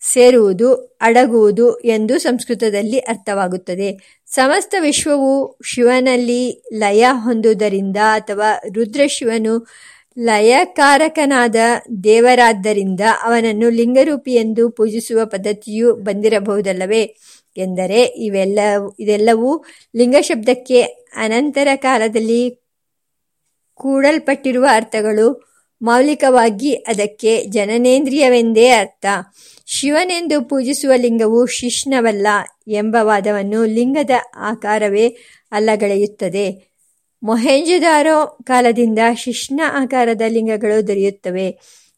ಸೇರುವುದು, ಅಡಗುವುದು ಎಂದು ಸಂಸ್ಕೃತದಲ್ಲಿ ಅರ್ಥವಾಗುತ್ತದೆ. ಸಮಸ್ತ ವಿಶ್ವವು ಶಿವನಲ್ಲಿ ಲಯ ಹೊಂದುವುದರಿಂದ ಅಥವಾ ರುದ್ರಶಿವನು ಲಯಕಾರಕನಾದ ದೇವರಾದ್ದರಿಂದ ಅವನನ್ನು ಲಿಂಗರೂಪಿ ಎಂದು ಪೂಜಿಸುವ ಪದ್ಧತಿಯು ಬಂದಿರಬಹುದಲ್ಲವೇ? ಎಂದರೆ ಇವೆಲ್ಲ ಇದೆಲ್ಲವೂ ಲಿಂಗ ಶಬ್ದಕ್ಕೆ ಅನಂತರ ಕಾಲದಲ್ಲಿ ಕೂಡಲ್ಪಟ್ಟಿರುವ ಅರ್ಥಗಳು. ಮೌಲಿಕವಾಗಿ ಅದಕ್ಕೆ ಜನನೇಂದ್ರಿಯವೆಂದೇ ಅರ್ಥ. ಶಿವನೆಂದು ಪೂಜಿಸುವ ಲಿಂಗವು ಶಿಷ್ಣವಲ್ಲ ಎಂಬ ವಾದವನ್ನು ಲಿಂಗದ ಆಕಾರವೇ ಅಲ್ಲಗಳೆಯುತ್ತದೆ. ಮೊಹೆಂಜದಾರೋ ಕಾಲದಿಂದ ಶಿಷ್ಣ ಆಕಾರದ ಲಿಂಗಗಳು ದೊರೆಯುತ್ತವೆ.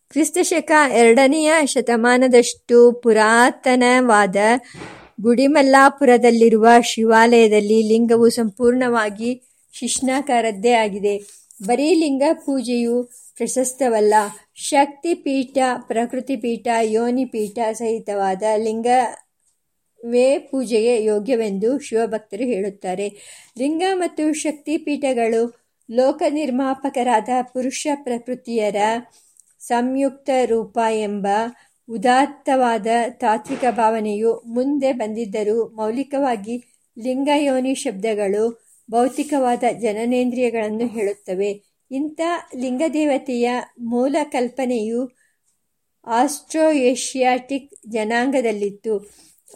ಕ್ರಿಸ್ತಶಕ ಎರಡನೆಯ ಶತಮಾನದಷ್ಟು ಪುರಾತನವಾದ ಗುಡಿಮಲ್ಲಾಪುರದಲ್ಲಿರುವ ಶಿವಾಲಯದಲ್ಲಿ ಲಿಂಗವು ಸಂಪೂರ್ಣವಾಗಿ ಶಿಷ್ಣಾಕಾರದ್ದೇ ಆಗಿದೆ. ಬರೀ ಲಿಂಗ ಪೂಜೆಯು ಪ್ರಶಸ್ತವಲ್ಲ. ಶಕ್ತಿಪೀಠ, ಪ್ರಕೃತಿಪೀಠ ಪ್ರಕೃತಿ ಪೀಠ ಯೋನಿ ಪೀಠ ಸಹಿತವಾದ ಲಿಂಗವೇ ಪೂಜೆಗೆ ಯೋಗ್ಯವೆಂದು ಶಿವಭಕ್ತರು ಹೇಳುತ್ತಾರೆ. ಲಿಂಗ ಮತ್ತು ಶಕ್ತಿಪೀಠಗಳು ಲೋಕ ನಿರ್ಮಾಪಕರಾದ ಪುರುಷ ಪ್ರಕೃತಿಯರ ಸಂಯುಕ್ತ ರೂಪ ಎಂಬ ಉದಾತ್ತವಾದ ತಾತ್ವಿಕ ಭಾವನೆಯು ಮುಂದೆ ಬಂದಿದ್ದರೂ ಮೌಲಿಕವಾಗಿ ಲಿಂಗ ಯೋನಿ ಶಬ್ದಗಳು ಭೌತಿಕವಾದ ಜನನೇಂದ್ರಿಯಗಳನ್ನು ಹೇಳುತ್ತವೆ. ಇಂಥ ಲಿಂಗದೇವತೆಯ ಮೂಲ ಕಲ್ಪನೆಯು ಆಸ್ಟ್ರೋ ಏಷ್ಯಾಟಿಕ್ ಜನಾಂಗದಲ್ಲಿತ್ತು.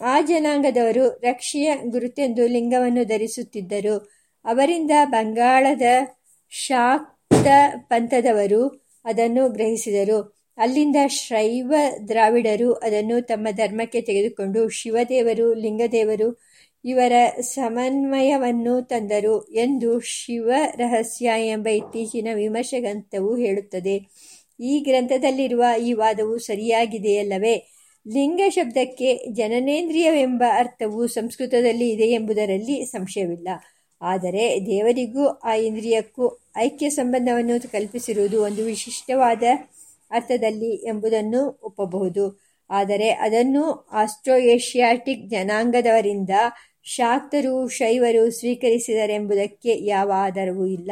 ಆ ಜನಾಂಗದವರು ರಕ್ಷೆಯ ಗುರುತೆಂದು ಲಿಂಗವನ್ನು ಧರಿಸುತ್ತಿದ್ದರು. ಅವರಿಂದ ಬಂಗಾಳದ ಶಾಕ್ತ ಪಂಥದವರು ಅದನ್ನು ಗ್ರಹಿಸಿದರು. ಅಲ್ಲಿಂದ ಶೈವ ದ್ರಾವಿಡರು ಅದನ್ನು ತಮ್ಮ ಧರ್ಮಕ್ಕೆ ತೆಗೆದುಕೊಂಡು ಶಿವದೇವರು, ಲಿಂಗದೇವರು ಇವರ ಸಮನ್ವಯವನ್ನು ತಂದರು ಎಂದು ಶಿವ ರಹಸ್ಯ ಎಂಬ ಇತ್ತೀಚಿನ ವಿಮರ್ಶೆ ಗ್ರಂಥವು ಹೇಳುತ್ತದೆ. ಈ ಗ್ರಂಥದಲ್ಲಿರುವ ಈ ವಾದವು ಸರಿಯಾಗಿದೆಯಲ್ಲವೇ? ಲಿಂಗ ಶಬ್ದಕ್ಕೆ ಜನನೇಂದ್ರಿಯವೆಂಬ ಅರ್ಥವು ಸಂಸ್ಕೃತದಲ್ಲಿ ಇದೆ ಎಂಬುದರಲ್ಲಿ ಸಂಶಯವಿಲ್ಲ. ಆದರೆ ದೇವರಿಗೂ ಆ ಇಂದ್ರಿಯಕ್ಕೂ ಐಕ್ಯ ಸಂಬಂಧವನ್ನು ಕಲ್ಪಿಸಿರುವುದು ಒಂದು ವಿಶಿಷ್ಟವಾದ ಅರ್ಥದಲ್ಲಿ ಎಂಬುದನ್ನು ಒಪ್ಪಬಹುದು. ಆದರೆ ಅದನ್ನು ಆಸ್ಟ್ರೋ ಏಷ್ಯಾಟಿಕ್ ಜನಾಂಗದವರಿಂದ ಶಾಕ್ತರು ಶೈವರು ಸ್ವೀಕರಿಸಿದರೆಂಬುದಕ್ಕೆ ಯಾವ ಆಧಾರವೂ ಇಲ್ಲ.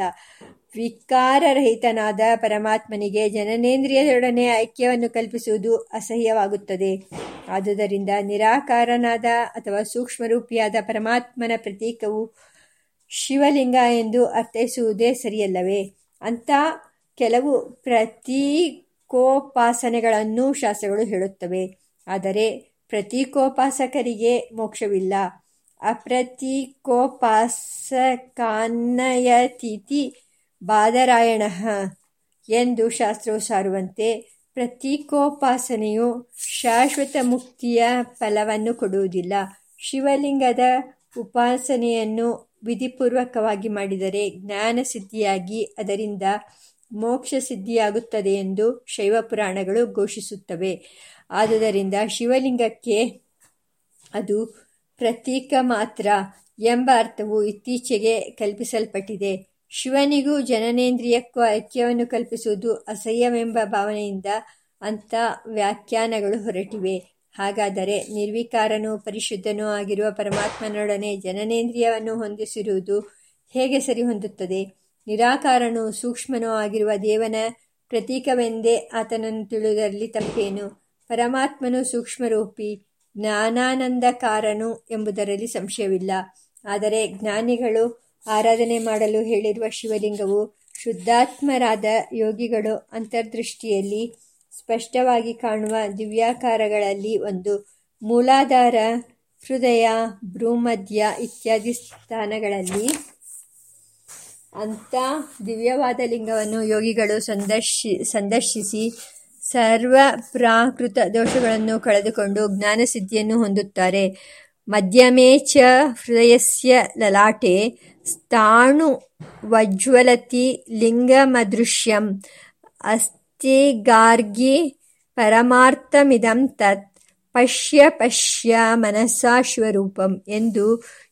ವಿಕಾರರಹಿತನಾದ ಪರಮಾತ್ಮನಿಗೆ ಜನನೇಂದ್ರಿಯದೊಡನೆ ಐಕ್ಯವನ್ನು ಕಲ್ಪಿಸುವುದು ಅಸಹ್ಯವಾಗುತ್ತದೆ. ಆದುದರಿಂದ ನಿರಾಕಾರನಾದ ಅಥವಾ ಸೂಕ್ಷ್ಮರೂಪಿಯಾದ ಪರಮಾತ್ಮನ ಪ್ರತೀಕವು ಶಿವಲಿಂಗ ಎಂದು ಅರ್ಥೈಸುವುದೇ ಸರಿಯಲ್ಲವೇ? ಅಂತ ಕೆಲವು ಪ್ರತೀಕೋಪಾಸನೆಗಳನ್ನು ಶಾಸ್ತ್ರಗಳು ಹೇಳುತ್ತವೆ. ಆದರೆ ಪ್ರತೀಕೋಪಾಸಕರಿಗೆ ಮೋಕ್ಷವಿಲ್ಲ. ಅಪ್ರತೀಕೋಪಾಸಕಾನ್ನಯತೀತಿ ಬಾದರಾಯಣ ಎಂದು ಶಾಸ್ತ್ರವು ಸಾರುವಂತೆ ಪ್ರತೀಕೋಪಾಸನೆಯು ಶಾಶ್ವತ ಮುಕ್ತಿಯ ಫಲವನ್ನು ಕೊಡುವುದಿಲ್ಲ. ಶಿವಲಿಂಗದ ಉಪಾಸನೆಯನ್ನು ವಿಧಿಪೂರ್ವಕವಾಗಿ ಮಾಡಿದರೆ ಜ್ಞಾನ ಸಿದ್ಧಿಯಾಗಿ ಅದರಿಂದ ಮೋಕ್ಷ ಸಿದ್ಧಿಯಾಗುತ್ತದೆ ಎಂದು ಶೈವ ಪುರಾಣಗಳು ಘೋಷಿಸುತ್ತವೆ. ಆದುದರಿಂದ ಶಿವಲಿಂಗಕ್ಕೆ ಅದು ಪ್ರತೀಕ ಮಾತ್ರ ಎಂಬ ಅರ್ಥವು ಇತ್ತೀಚೆಗೆ ಕಲ್ಪಿಸಲ್ಪಟ್ಟಿದೆ. ಶಿವನಿಗೂ ಜನನೇಂದ್ರಿಯಕ್ಕೂ ಐಕ್ಯವನ್ನು ಕಲ್ಪಿಸುವುದು ಅಸಹ್ಯವೆಂಬ ಭಾವನೆಯಿಂದ ಅಂಥ ವ್ಯಾಖ್ಯಾನಗಳು ಹೊರಟಿವೆ. ಹಾಗಾದರೆ ನಿರ್ವಿಕಾರನೂ ಪರಿಶುದ್ಧನೂ ಆಗಿರುವ ಪರಮಾತ್ಮನೊಡನೆ ಜನನೇಂದ್ರಿಯವನ್ನು ಹೊಂದಿಸಿರುವುದು ಹೇಗೆ ಸರಿಹೊಂದುತ್ತದೆ? ನಿರಾಕಾರನೂ ಸೂಕ್ಷ್ಮನೂ ಆಗಿರುವ ದೇವನ ಪ್ರತೀಕವೆಂದೇ ಆತನನ್ನು ತಿಳಿಯುವುದರಲ್ಲಿ ತಪ್ಪೇನು ಪರಮಾತ್ಮನು ಸೂಕ್ಷ್ಮರೂಪಿ ಜ್ಞಾನಾನಂದಕಾರನು ಎಂಬುದರಲ್ಲಿ ಸಂಶಯವಿಲ್ಲ. ಆದರೆ ಜ್ಞಾನಿಗಳು ಆರಾಧನೆ ಮಾಡಲು ಹೇಳಿರುವ ಶಿವಲಿಂಗವು ಶುದ್ಧಾತ್ಮರಾದ ಯೋಗಿಗಳು ಅಂತರ್ದೃಷ್ಟಿಯಲ್ಲಿ ಸ್ಪಷ್ಟವಾಗಿ ಕಾಣುವ ದಿವ್ಯಾಕಾರಗಳಲ್ಲಿ ಒಂದು. ಮೂಲಾಧಾರ, ಹೃದಯ, ಭ್ರೂಮಧ್ಯ ಇತ್ಯಾದಿ ಸ್ಥಾನಗಳಲ್ಲಿ ಅಂಥ ದಿವ್ಯವಾದ ಲಿಂಗವನ್ನು ಯೋಗಿಗಳು ಸಂದರ್ಶಿ, ಸಂದರ್ಶಿಸಿ ಸರ್ವ ಪ್ರಾಕೃತ ದೋಷಗಳನ್ನು ಕಳೆದುಕೊಂಡು ಜ್ಞಾನಸಿದ್ಧಿಯನ್ನು ಹೊಂದುತ್ತಾರೆ. ಮಧ್ಯಮೇ ಚ ಹೃದಯಸ್ಯ ಲಲಾಟೆ ಸ್ಥಾಣುವಜ್ವಲತಿ ಲಿಂಗಮದೃಶ್ಯಂ ಅಸ್ಥಿಗಾರ್ಗಿ ಪರಮಾರ್ಥಮಿದಂ ತತ್ ಪಶ್ಯ ಪಶ್ಯ ಮನಸಾ ಶಿವರೂಪಂ ಎಂದು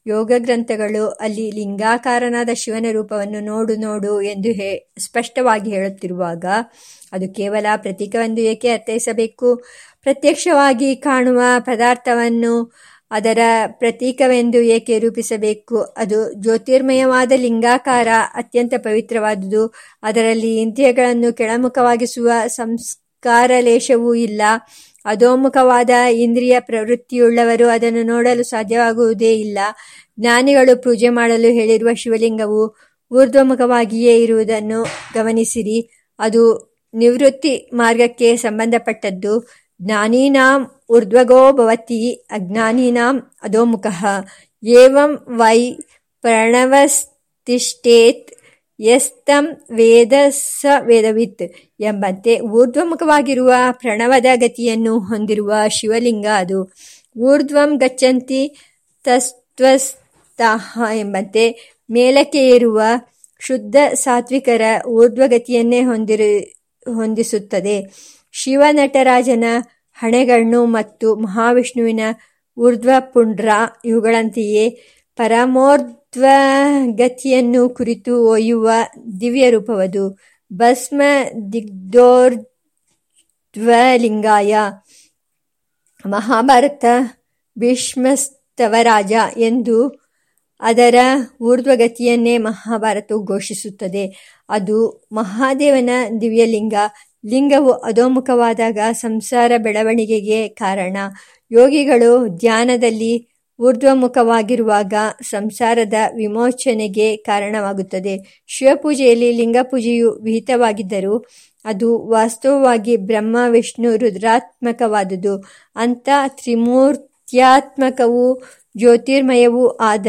ಯೋಗ ಗ್ರಂಥಗಳು ಅಲ್ಲಿ ಲಿಂಗಾಕಾರನಾದ ಶಿವನ ರೂಪವನ್ನು ನೋಡು ನೋಡು ಎಂದು ಹೇ, ಸ್ಪಷ್ಟವಾಗಿ ಹೇಳುತ್ತಿರುವಾಗ ಅದು ಕೇವಲ ಪ್ರತೀಕವೆಂದು ಏಕೆ ಅರ್ಥೈಸಬೇಕು? ಪ್ರತ್ಯಕ್ಷವಾಗಿ ಕಾಣುವ ಪದಾರ್ಥವನ್ನು ಅದರ ಪ್ರತೀಕವೆಂದು ಏಕೆ ರೂಪಿಸಬೇಕು? ಅದು ಜ್ಯೋತಿರ್ಮಯವಾದ ಲಿಂಗಾಕಾರ, ಅತ್ಯಂತ ಪವಿತ್ರವಾದುದು. ಅದರಲ್ಲಿ ಇಂದ್ರಿಯಗಳನ್ನು ಕೆಳಮುಖವಾಗಿಸುವ ಸಂಸ್ಕಾರಲೇಶವೂ ಇಲ್ಲ. ಅಧೋಮುಖವಾದ ಇಂದ್ರಿಯ ಪ್ರವೃತ್ತಿಯುಳ್ಳವರು ಅದನ್ನು ನೋಡಲು ಸಾಧ್ಯವಾಗುವುದೇ ಇಲ್ಲ. ಜ್ಞಾನಿಗಳು ಪೂಜೆ ಮಾಡಲು ಹೇಳಿರುವ ಶಿವಲಿಂಗವು ಊರ್ಧ್ವಮುಖವಾಗಿಯೇ ಇರುವುದನ್ನು ಗಮನಿಸಿರಿ. ಅದು ನಿವೃತ್ತಿ ಮಾರ್ಗಕ್ಕೆ ಸಂಬಂಧಪಟ್ಟದ್ದು. ಜ್ಞಾನೀನಾಂ ಊರ್ಧ್ವಗೋ ಭವತಿ, ಅಜ್ಞಾನೀನಾಂ ಅಧೋಮುಖ. ಏವಂ ವೈ ಪ್ರಣವಸ್ತಿಷ್ಠೇತ್ ಯಸ್ತಂ ವೇದ ಸ ವೇದವಿತ್ ಎಂಬಂತೆ ಊರ್ಧ್ವಮುಖವಾಗಿರುವ ಪ್ರಣವದ ಗತಿಯನ್ನು ಹೊಂದಿರುವ ಶಿವಲಿಂಗ ಅದು. ಊರ್ಧ್ವಂ ಗಚ್ಚಂತಿ ತಸ್ತ್ವಸ್ತಃ ಎಂಬಂತೆ ಮೇಲಕ್ಕೆ ಏರುವ ಶುದ್ಧ ಸಾತ್ವಿಕರ ಊರ್ಧ್ವಗತಿಯನ್ನೇ ಹೊಂದಿರು, ಹೊಂದಿಸುತ್ತದೆ. ಶಿವನಟರಾಜನ ಹಣೆಗಣ್ಣು ಮತ್ತು ಮಹಾವಿಷ್ಣುವಿನ ಊರ್ಧ್ವ ಪುಂಡ್ರ ಇವುಗಳಂತೆಯೇ ಪರಮೋರ್ಧ್ವಗತಿಯನ್ನು ಕುರಿತು ಒಯ್ಯುವ ದಿವ್ಯ ರೂಪವದು. ಭಸ್ಮ ದಿಗ್ಧೋರ್ಧ್ವಲಿಂಗಾಯ. ಮಹಾಭಾರತ ಭೀಷ್ಮಸ್ತವರಾಜ ಎಂದು ಅದರ ಊರ್ಧ್ವಗತಿಯನ್ನೇ ಮಹಾಭಾರತವು ಘೋಷಿಸುತ್ತದೆ. ಅದು ಮಹಾದೇವನ ದಿವ್ಯಲಿಂಗ. ಲಿಂಗವು ಅಧೋಮುಖವಾದಾಗ ಸಂಸಾರ ಬೆಳವಣಿಗೆಗೆ ಕಾರಣ. ಯೋಗಿಗಳು ಧ್ಯಾನದಲ್ಲಿ ಊರ್ಧ್ವಮುಖವಾಗಿರುವಾಗ ಸಂಸಾರದ ವಿಮೋಚನೆಗೆ ಕಾರಣವಾಗುತ್ತದೆ. ಶಿವಪೂಜೆಯಲ್ಲಿ ಲಿಂಗಪೂಜೆಯು ವಿಹಿತವಾಗಿದ್ದರೂ ಅದು ವಾಸ್ತವವಾಗಿ ಬ್ರಹ್ಮ, ವಿಷ್ಣು ರುದ್ರಾತ್ಮಕವಾದುದು. ಅಂಥ ತ್ರಿಮೂರ್ತ್ಯಾತ್ಮಕವೂ ಜ್ಯೋತಿರ್ಮಯವೂ ಆದ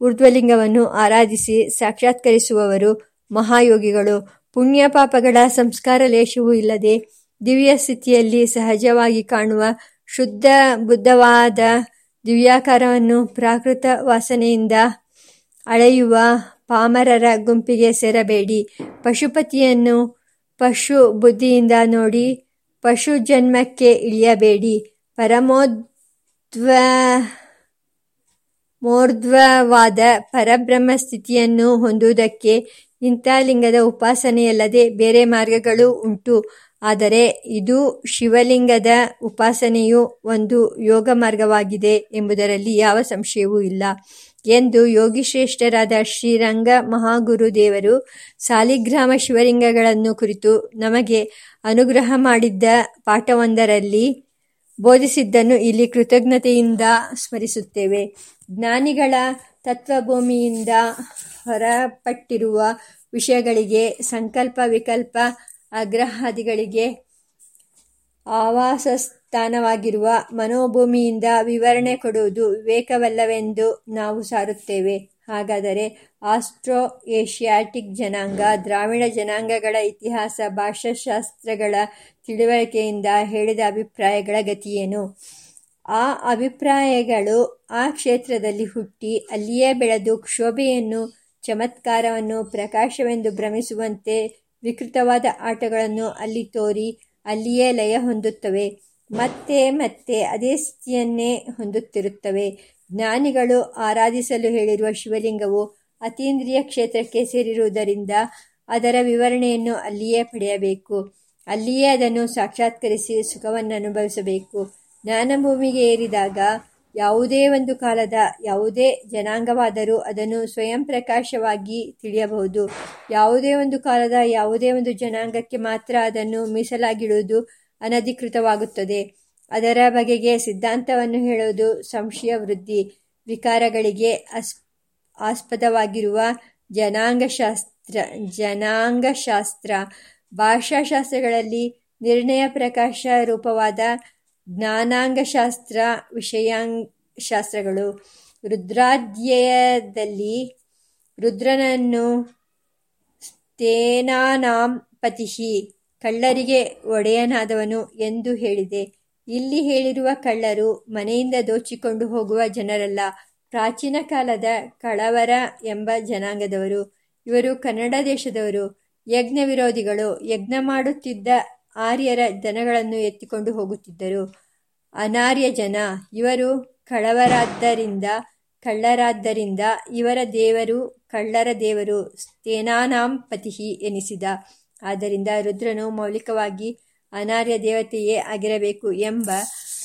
ಊರ್ಧ್ವಲಿಂಗವನ್ನು ಆರಾಧಿಸಿ ಸಾಕ್ಷಾತ್ಕರಿಸುವವರು ಮಹಾಯೋಗಿಗಳು. ಪುಣ್ಯ ಪಾಪಗಳ ಸಂಸ್ಕಾರ ಲೇಷವೂ ಇಲ್ಲದೆ ದಿವ್ಯ ಸ್ಥಿತಿಯಲ್ಲಿ ಸಹಜವಾಗಿ ಕಾಣುವ ಶುದ್ಧ ಬುದ್ಧವಾದ ದಿವ್ಯಾಕಾರವನ್ನು ಪ್ರಾಕೃತ ವಾಸನೆಯಿಂದ ಅಳೆಯುವ ಪಾಮರರ ಗುಂಪಿಗೆ ಸೇರಬೇಡಿ. ಪಶುಪತಿಯನ್ನು ಪಶು ಬುದ್ಧಿಯಿಂದ ನೋಡಿ ಪಶು ಜನ್ಮಕ್ಕೆ ಇಳಿಯಬೇಡಿ. ಪರಮೋದ್ವ ಮೋರ್ಧ್ವವಾದ ಪರಬ್ರಹ್ಮ ಸ್ಥಿತಿಯನ್ನು ಹೊಂದುವುದಕ್ಕೆ ಇಂಥ ಲಿಂಗದ ಉಪಾಸನೆಯಲ್ಲದೆ ಬೇರೆ ಮಾರ್ಗಗಳೂ ಉಂಟು. ಆದರೆ ಇದು ಶಿವಲಿಂಗದ ಉಪಾಸನೆಯು ಒಂದು ಯೋಗ ಮಾರ್ಗವಾಗಿದೆ ಎಂಬುದರಲ್ಲಿ ಯಾವ ಸಂಶಯವೂ ಇಲ್ಲ ಎಂದು ಯೋಗಿಶ್ರೇಷ್ಠರಾದ ಶ್ರೀರಂಗ ಮಹಾಗುರುದೇವರು ಸಾಲಿಗ್ರಾಮ ಶಿವಲಿಂಗಗಳನ್ನು ಕುರಿತು ನಮಗೆ ಅನುಗ್ರಹ ಮಾಡಿದ್ದ ಪಾಠವೊಂದರಲ್ಲಿ ಬೋಧಿಸಿದ್ದನ್ನು ಇಲ್ಲಿ ಕೃತಜ್ಞತೆಯಿಂದ ಸ್ಮರಿಸುತ್ತೇವೆ. ಜ್ಞಾನಿಗಳ ತತ್ವಭೂಮಿಯಿಂದ ಹೊರಪಟ್ಟಿರುವ ವಿಷಯಗಳಿಗೆ ಸಂಕಲ್ಪ ವಿಕಲ್ಪ ಆಗ್ರಹಾದಿಗಳಿಗೆ ಆವಾಸಸ್ಥಾನವಾಗಿರುವ ಮನೋಭೂಮಿಯಿಂದ ವಿವರಣೆ ಕೊಡುವುದು ವಿವೇಕವಲ್ಲವೆಂದು ನಾವು ಸಾರುತ್ತೇವೆ. ಹಾಗಾದರೆ ಆಸ್ಟ್ರೋ ಏಷ್ಯಾಟಿಕ್ ಜನಾಂಗ, ದ್ರಾವಿಡ ಜನಾಂಗಗಳ ಇತಿಹಾಸ, ಭಾಷಾಶಾಸ್ತ್ರಗಳ ತಿಳುವಳಿಕೆಯಿಂದ ಹೇಳಿದ ಅಭಿಪ್ರಾಯಗಳ ಗತಿಯೇನು? ಆ ಅಭಿಪ್ರಾಯಗಳು ಆ ಕ್ಷೇತ್ರದಲ್ಲಿ ಹುಟ್ಟಿ ಅಲ್ಲಿಯೇ ಬೆಳೆದು ಕ್ಷೋಭೆಯನ್ನು, ಚಮತ್ಕಾರವನ್ನು, ಪ್ರಕಾಶವೆಂದು ಭ್ರಮಿಸುವಂತೆ ವಿಕೃತವಾದ ಆಟಗಳನ್ನು ಅಲ್ಲಿ ತೋರಿ ಅಲ್ಲಿಯೇ ಲಯ ಹೊಂದುತ್ತವೆ. ಮತ್ತೆ ಮತ್ತೆ ಅದೇ ಸ್ಥಿತಿಯನ್ನೇ ಹೊಂದುತ್ತಿರುತ್ತವೆ. ಜ್ಞಾನಿಗಳು ಆರಾಧಿಸಲು ಹೇಳಿರುವ ಶಿವಲಿಂಗವು ಅತೀಂದ್ರಿಯ ಕ್ಷೇತ್ರಕ್ಕೆ ಸೇರಿರುವುದರಿಂದ ಅದರ ವಿವರಣೆಯನ್ನು ಅಲ್ಲಿಯೇ ಪಡೆಯಬೇಕು. ಅಲ್ಲಿಯೇ ಅದನ್ನು ಸಾಕ್ಷಾತ್ಕರಿಸಿ ಸುಖವನ್ನು ಅನುಭವಿಸಬೇಕು ಜ್ಞಾನಭೂಮಿಗೆ ಏರಿದಾಗ ಯಾವುದೇ ಒಂದು ಕಾಲದ ಯಾವುದೇ ಜನಾಂಗವಾದರೂ ಅದನ್ನು ಸ್ವಯಂ ಪ್ರಕಾಶವಾಗಿ ತಿಳಿಯಬಹುದು. ಯಾವುದೇ ಒಂದು ಕಾಲದ ಯಾವುದೇ ಒಂದು ಜನಾಂಗಕ್ಕೆ ಮಾತ್ರ ಅದನ್ನು ಮೀಸಲಾಗಿಡುವುದು ಅನಧಿಕೃತವಾಗುತ್ತದೆ. ಅದರ ಬಗೆಗೆ ಸಿದ್ಧಾಂತವನ್ನು ಹೇಳುವುದು ಸಂಶಯ ವೃದ್ಧಿ ವಿಕಾರಗಳಿಗೆ ಅಸ್, ಆಸ್ಪದವಾಗಿರುವ ಜನಾಂಗಶಾಸ್ತ್ರ ಜನಾಂಗಶಾಸ್ತ್ರ, ಭಾಷಾಶಾಸ್ತ್ರಗಳಲ್ಲಿ ನಿರ್ಣಯ ಪ್ರಕಾಶ ರೂಪವಾದ ಜ್ಞಾನಾಂಗಶಾಸ್ತ್ರ ವಿಷಯಾಂಶಾಸ್ತ್ರಗಳು ರುದ್ರಾಧ್ಯಯದಲ್ಲಿ ರುದ್ರನನ್ನು ಸ್ತೇನಾನಾಂ ಪತಿಹಿ ಕಳ್ಳರಿಗೆ ಒಡೆಯನಾದವನು ಎಂದು ಹೇಳಿದೆ. ಇಲ್ಲಿ ಹೇಳಿರುವ ಕಳ್ಳರು ಮನೆಯಿಂದ ದೋಚಿಕೊಂಡು ಹೋಗುವ ಜನರಲ್ಲ. ಪ್ರಾಚೀನ ಕಾಲದ ಕಳವರ ಎಂಬ ಜನಾಂಗದವರು. ಇವರು ಕನ್ನಡ ದೇಶದವರು. ಯಜ್ಞ ವಿರೋಧಿಗಳು ಯಜ್ಞ ಮಾಡುತ್ತಿದ್ದ ಆರ್ಯರ ಜನಗಳನ್ನು ಎತ್ತಿಕೊಂಡು ಹೋಗುತ್ತಿದ್ದರು. ಅನಾರ್ಯ ಜನ, ಇವರು ಕಳವರಾದ್ದರಿಂದ, ಕಳ್ಳರಾದ್ದರಿಂದ ಇವರ ದೇವರು ಕಳ್ಳರ ದೇವರು ಸ್ತೇನಾನಾಂ ಪತಿಹಿ ಎನಿಸಿದ. ಆದ್ದರಿಂದ ರುದ್ರನು ಮೌಲಿಕವಾಗಿ ಅನಾರ್ಯ ದೇವತೆಯೇ ಆಗಿರಬೇಕು ಎಂಬ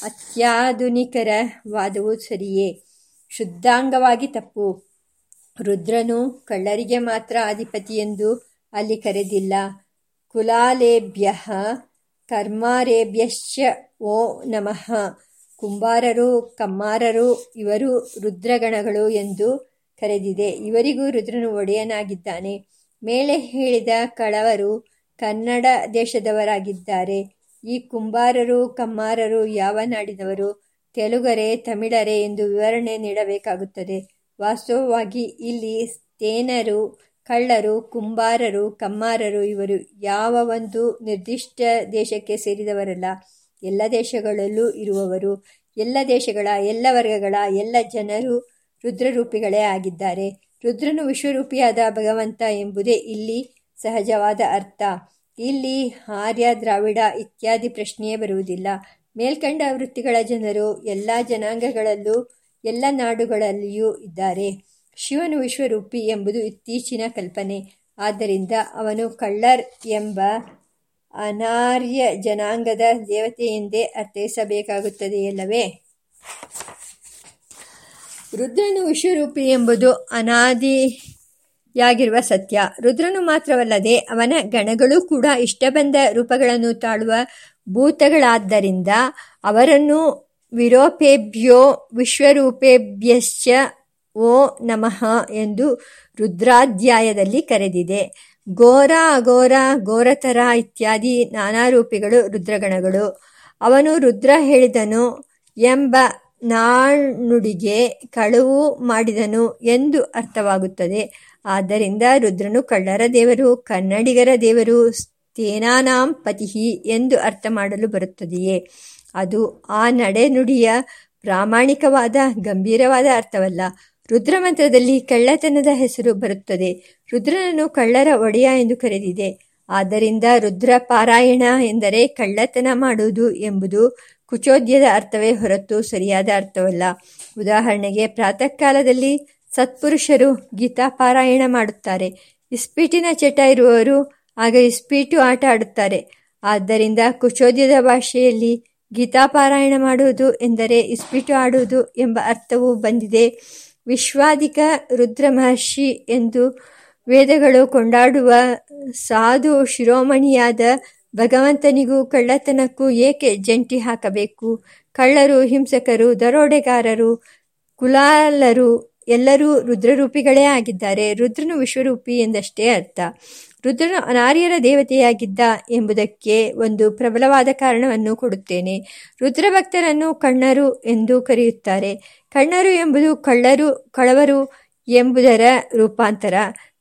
ಅತ್ಯಾಧುನಿಕರ ವಾದವು ಸರಿಯೇ. ಶುದ್ಧಾಂಗವಾಗಿ ತಪ್ಪು. ರುದ್ರನು ಕಳ್ಳರಿಗೆ ಮಾತ್ರ ಅಧಿಪತಿಯೆಂದು ಅಲ್ಲಿ ಕರೆದಿಲ್ಲ. ಕುಲಾಲೇಭ್ಯ ಕರ್ಮಾರೇಭ್ಯಶ್ಚ ಓ ನಮಃ. ಕುಂಬಾರರು, ಕಮ್ಮಾರರು, ಇವರು ರುದ್ರಗಣಗಳು ಎಂದು ಕರೆದಿದೆ. ಇವರಿಗೂ ರುದ್ರನು ಒಡೆಯನಾಗಿದ್ದಾನೆ. ಮೇಲೆ ಹೇಳಿದ ಕಳವರು ಕನ್ನಡ ದೇಶದವರಾಗಿದ್ದಾರೆ. ಈ ಕುಂಬಾರರು, ಕಮ್ಮಾರರು ಯಾವ ನಾಡಿನವರು? ತೆಲುಗರೆ, ತಮಿಳರೆ ಎಂದು ವಿವರಣೆ ನೀಡಬೇಕಾಗುತ್ತದೆ. ವಾಸ್ತವವಾಗಿ ಇಲ್ಲಿ ತೇನರು ಕಳ್ಳರು, ಕುಂಬಾರರು, ಕಮ್ಮಾರರು ಇವರು ಯಾವ ಒಂದು ನಿರ್ದಿಷ್ಟ ದೇಶಕ್ಕೆ ಸೇರಿದವರಲ್ಲ. ಎಲ್ಲ ದೇಶಗಳಲ್ಲೂ ಇರುವವರು, ಎಲ್ಲ ದೇಶಗಳ, ಎಲ್ಲ ವರ್ಗಗಳ, ಎಲ್ಲ ಜನರು ರುದ್ರರೂಪಿಗಳೇ ಆಗಿದ್ದಾರೆ. ರುದ್ರನು ವಿಶ್ವರೂಪಿಯಾದ ಭಗವಂತ ಎಂಬುದೇ ಇಲ್ಲಿ ಸಹಜವಾದ ಅರ್ಥ. ಇಲ್ಲಿ ಆರ್ಯ, ದ್ರಾವಿಡ ಇತ್ಯಾದಿ ಪ್ರಶ್ನೆಯೇ ಬರುವುದಿಲ್ಲ. ಮೇಲ್ಕಂಡ ವೃತ್ತಿಗಳ ಜನರು ಎಲ್ಲ ಜನಾಂಗಗಳಲ್ಲೂ ಎಲ್ಲ ನಾಡುಗಳಲ್ಲಿಯೂ ಇದ್ದಾರೆ. ಶಿವನು ವಿಶ್ವರೂಪಿ ಎಂಬುದು ಇತ್ತೀಚಿನ ಕಲ್ಪನೆ. ಆದ್ದರಿಂದ ಅವನು ಕಳ್ಳರ್ ಎಂಬ ಅನಾರ್ಯ ಜನಾಂಗದ ದೇವತೆಯೆಂದೇ ಅರ್ಥೈಸಬೇಕಾಗುತ್ತದೆಯಲ್ಲವೇ ರುದ್ರನು ವಿಶ್ವರೂಪಿ ಎಂಬುದು ಅನಾದಿಯಾಗಿರುವ ಸತ್ಯ. ರುದ್ರನು ಮಾತ್ರವಲ್ಲದೆ ಅವನ ಗಣಗಳು ಕೂಡ ಇಷ್ಟ ಬಂದ ರೂಪಗಳನ್ನು ತಾಳುವ ಭೂತಗಳಾದ್ದರಿಂದ ಅವರನ್ನು ವಿರೋಪೇಭ್ಯೋ ವಿಶ್ವರೂಪೇಭ್ಯಶ್ಚ ಓ ನಮಃ ಎಂದು ರುದ್ರಾಧ್ಯಾಯದಲ್ಲಿ ಕರೆದಿದೆ. ಘೋರ, ಅಘೋರ, ಘೋರತರ ಇತ್ಯಾದಿ ನಾನಾ ರೂಪಿಗಳು ರುದ್ರಗಣಗಳು. ಅವನು ರುದ್ರ ಹೇಳಿದನು, ಎಂಬ ನಾಣುಡಿಗೆ ಕಳುವು ಮಾಡಿದನು ಎಂದು ಅರ್ಥವಾಗುತ್ತದೆ. ಆದ್ದರಿಂದ ರುದ್ರನು, ಕಳ್ಳರ ದೇವರು, ಕನ್ನಡಿಗರ ದೇವರು ಸ್ಥೇನಾನಾಂ ಪತಿಹಿ ಎಂದು ಅರ್ಥ ಮಾಡಲು ಬರುತ್ತದೆಯೇ? ಅದು ಆ ನಡೆನುಡಿಯ ಪ್ರಾಮಾಣಿಕವಾದ, ಗಂಭೀರವಾದ ಅರ್ಥವಲ್ಲ. ರುದ್ರಮಂತ್ರದಲ್ಲಿ ಕಳ್ಳತನದ ಹೆಸರು ಬರುತ್ತದೆ. ರುದ್ರನನ್ನು ಕಳ್ಳರ ಒಡೆಯ ಎಂದು ಕರೆದಿದೆ. ಆದ್ದರಿಂದ ರುದ್ರ ಪಾರಾಯಣ ಎಂದರೆ ಕಳ್ಳತನ ಮಾಡುವುದು ಎಂಬುದು ಕುಚೋದ್ಯದ ಅರ್ಥವೇ ಹೊರತು ಸರಿಯಾದ ಅರ್ಥವಲ್ಲ. ಉದಾಹರಣೆಗೆ ಪ್ರಾತಃ ಕಾಲದಲ್ಲಿ ಸತ್ಪುರುಷರು ಗೀತಾ ಪಾರಾಯಣ ಮಾಡುತ್ತಾರೆ. ಇಸ್ಪೀಟಿನ ಚಟ ಇರುವವರು ಆಗ ಇಸ್ಪೀಟು ಆಟ ಆಡುತ್ತಾರೆ. ಆದ್ದರಿಂದ ಕುಚೋದ್ಯದ ಭಾಷೆಯಲ್ಲಿ ಗೀತಾಪಾರಾಯಣ ಮಾಡುವುದು ಎಂದರೆ ಇಸ್ಪೀಟು ಆಡುವುದು ಎಂಬ ಅರ್ಥವು ಬಂದಿದೆ. ವಿಶ್ವಾದಿಕ ರುದ್ರ ಮಹರ್ಷಿ ಎಂದು ವೇದಗಳು ಕೊಂಡಾಡುವ ಸಾಧು ಶಿರೋಮಣಿಯಾದ ಭಗವಂತನಿಗೂ ಕಳ್ಳತನಕ್ಕೂ ಏಕೆ ಜಂಟಿ ಹಾಕಬೇಕು? ಕಳ್ಳರು, ಹಿಂಸಕರು, ದರೋಡೆಗಾರರು, ಕುಲಾಲರು ಎಲ್ಲರೂ ರುದ್ರರೂಪಿಗಳೇ ಆಗಿದ್ದಾರೆ. ರುದ್ರನು ವಿಶ್ವರೂಪಿ ಎಂದಷ್ಟೇ ಅರ್ಥ. ರುದ್ರನು ಅನಾರ್ಯರ ದೇವತೆಯಾಗಿದ್ದ ಎಂಬುದಕ್ಕೆ ಒಂದು ಪ್ರಬಲವಾದ ಕಾರಣವನ್ನು ಕೊಡುತ್ತೇನೆ. ರುದ್ರಭಕ್ತರನ್ನು ಕಣ್ಣರು ಎಂದು ಕರೆಯುತ್ತಾರೆ. ಕಣ್ಣರು ಎಂಬುದು ಕಳ್ಳರು, ಕಳವರು ಎಂಬುದರ ರೂಪಾಂತರ.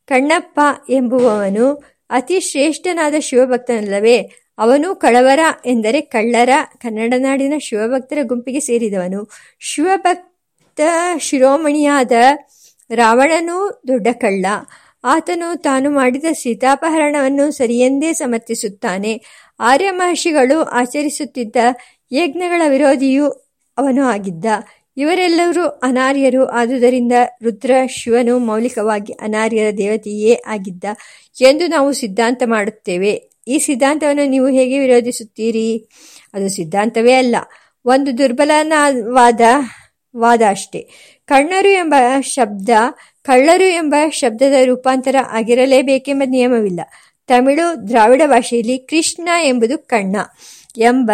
ಕಣ್ಣಪ್ಪ ಎಂಬುವವನು ಅತಿ ಶ್ರೇಷ್ಠನಾದ ಶಿವಭಕ್ತನಲ್ಲವೇ. ಅವನು ಕಳವರ ಎಂದರೆ ಕಳ್ಳರ, ಕನ್ನಡ ನಾಡಿನ ಶಿವಭಕ್ತರ ಗುಂಪಿಗೆ ಸೇರಿದವನು. ಶಿವಭಕ್ತ ಶಿರೋಮಣಿಯಾದ ರಾವಣನೂ ದೊಡ್ಡ ಕಳ್ಳ. ಆತನು ತಾನು ಮಾಡಿದ ಸೀತಾಪಹರಣವನ್ನು ಸರಿಯೆಂದೇ ಸಮರ್ಥಿಸುತ್ತಾನೆ. ಆರ್ಯ ಮಹರ್ಷಿಗಳು ಆಚರಿಸುತ್ತಿದ್ದ ಯಜ್ಞಗಳ ವಿರೋಧಿಯೂ ಅವನು ಆಗಿದ್ದ. ಇವರೆಲ್ಲರೂ ಅನಾರ್ಯರು ಆದುದರಿಂದ ರುದ್ರ ಶಿವನು ಮೌಲಿಕವಾಗಿ ಅನಾರ್ಯರ ದೇವತೆಯೇ ಆಗಿದ್ದ ಎಂದು ನಾವು ಸಿದ್ಧಾಂತ ಮಾಡುತ್ತೇವೆ. ಈ ಸಿದ್ಧಾಂತವನ್ನು ನೀವು ಹೇಗೆ ವಿರೋಧಿಸುತ್ತೀರಿ? ಅದು ಸಿದ್ಧಾಂತವೇ ಅಲ್ಲ, ಒಂದು ದುರ್ಬಲನಾದ ವಾದ ಅಷ್ಟೇ. ಕಣ್ಣರು ಎಂಬ ಶಬ್ದ ಕಳ್ಳರು ಎಂಬ ಶಬ್ದದ ರೂಪಾಂತರ ಆಗಿರಲೇಬೇಕೆಂಬ ನಿಯಮವಿಲ್ಲ. ತಮಿಳು ದ್ರಾವಿಡ ಭಾಷೆಯಲ್ಲಿ ಕೃಷ್ಣ ಎಂಬುದು ಕಣ್ಣ ಎಂಬ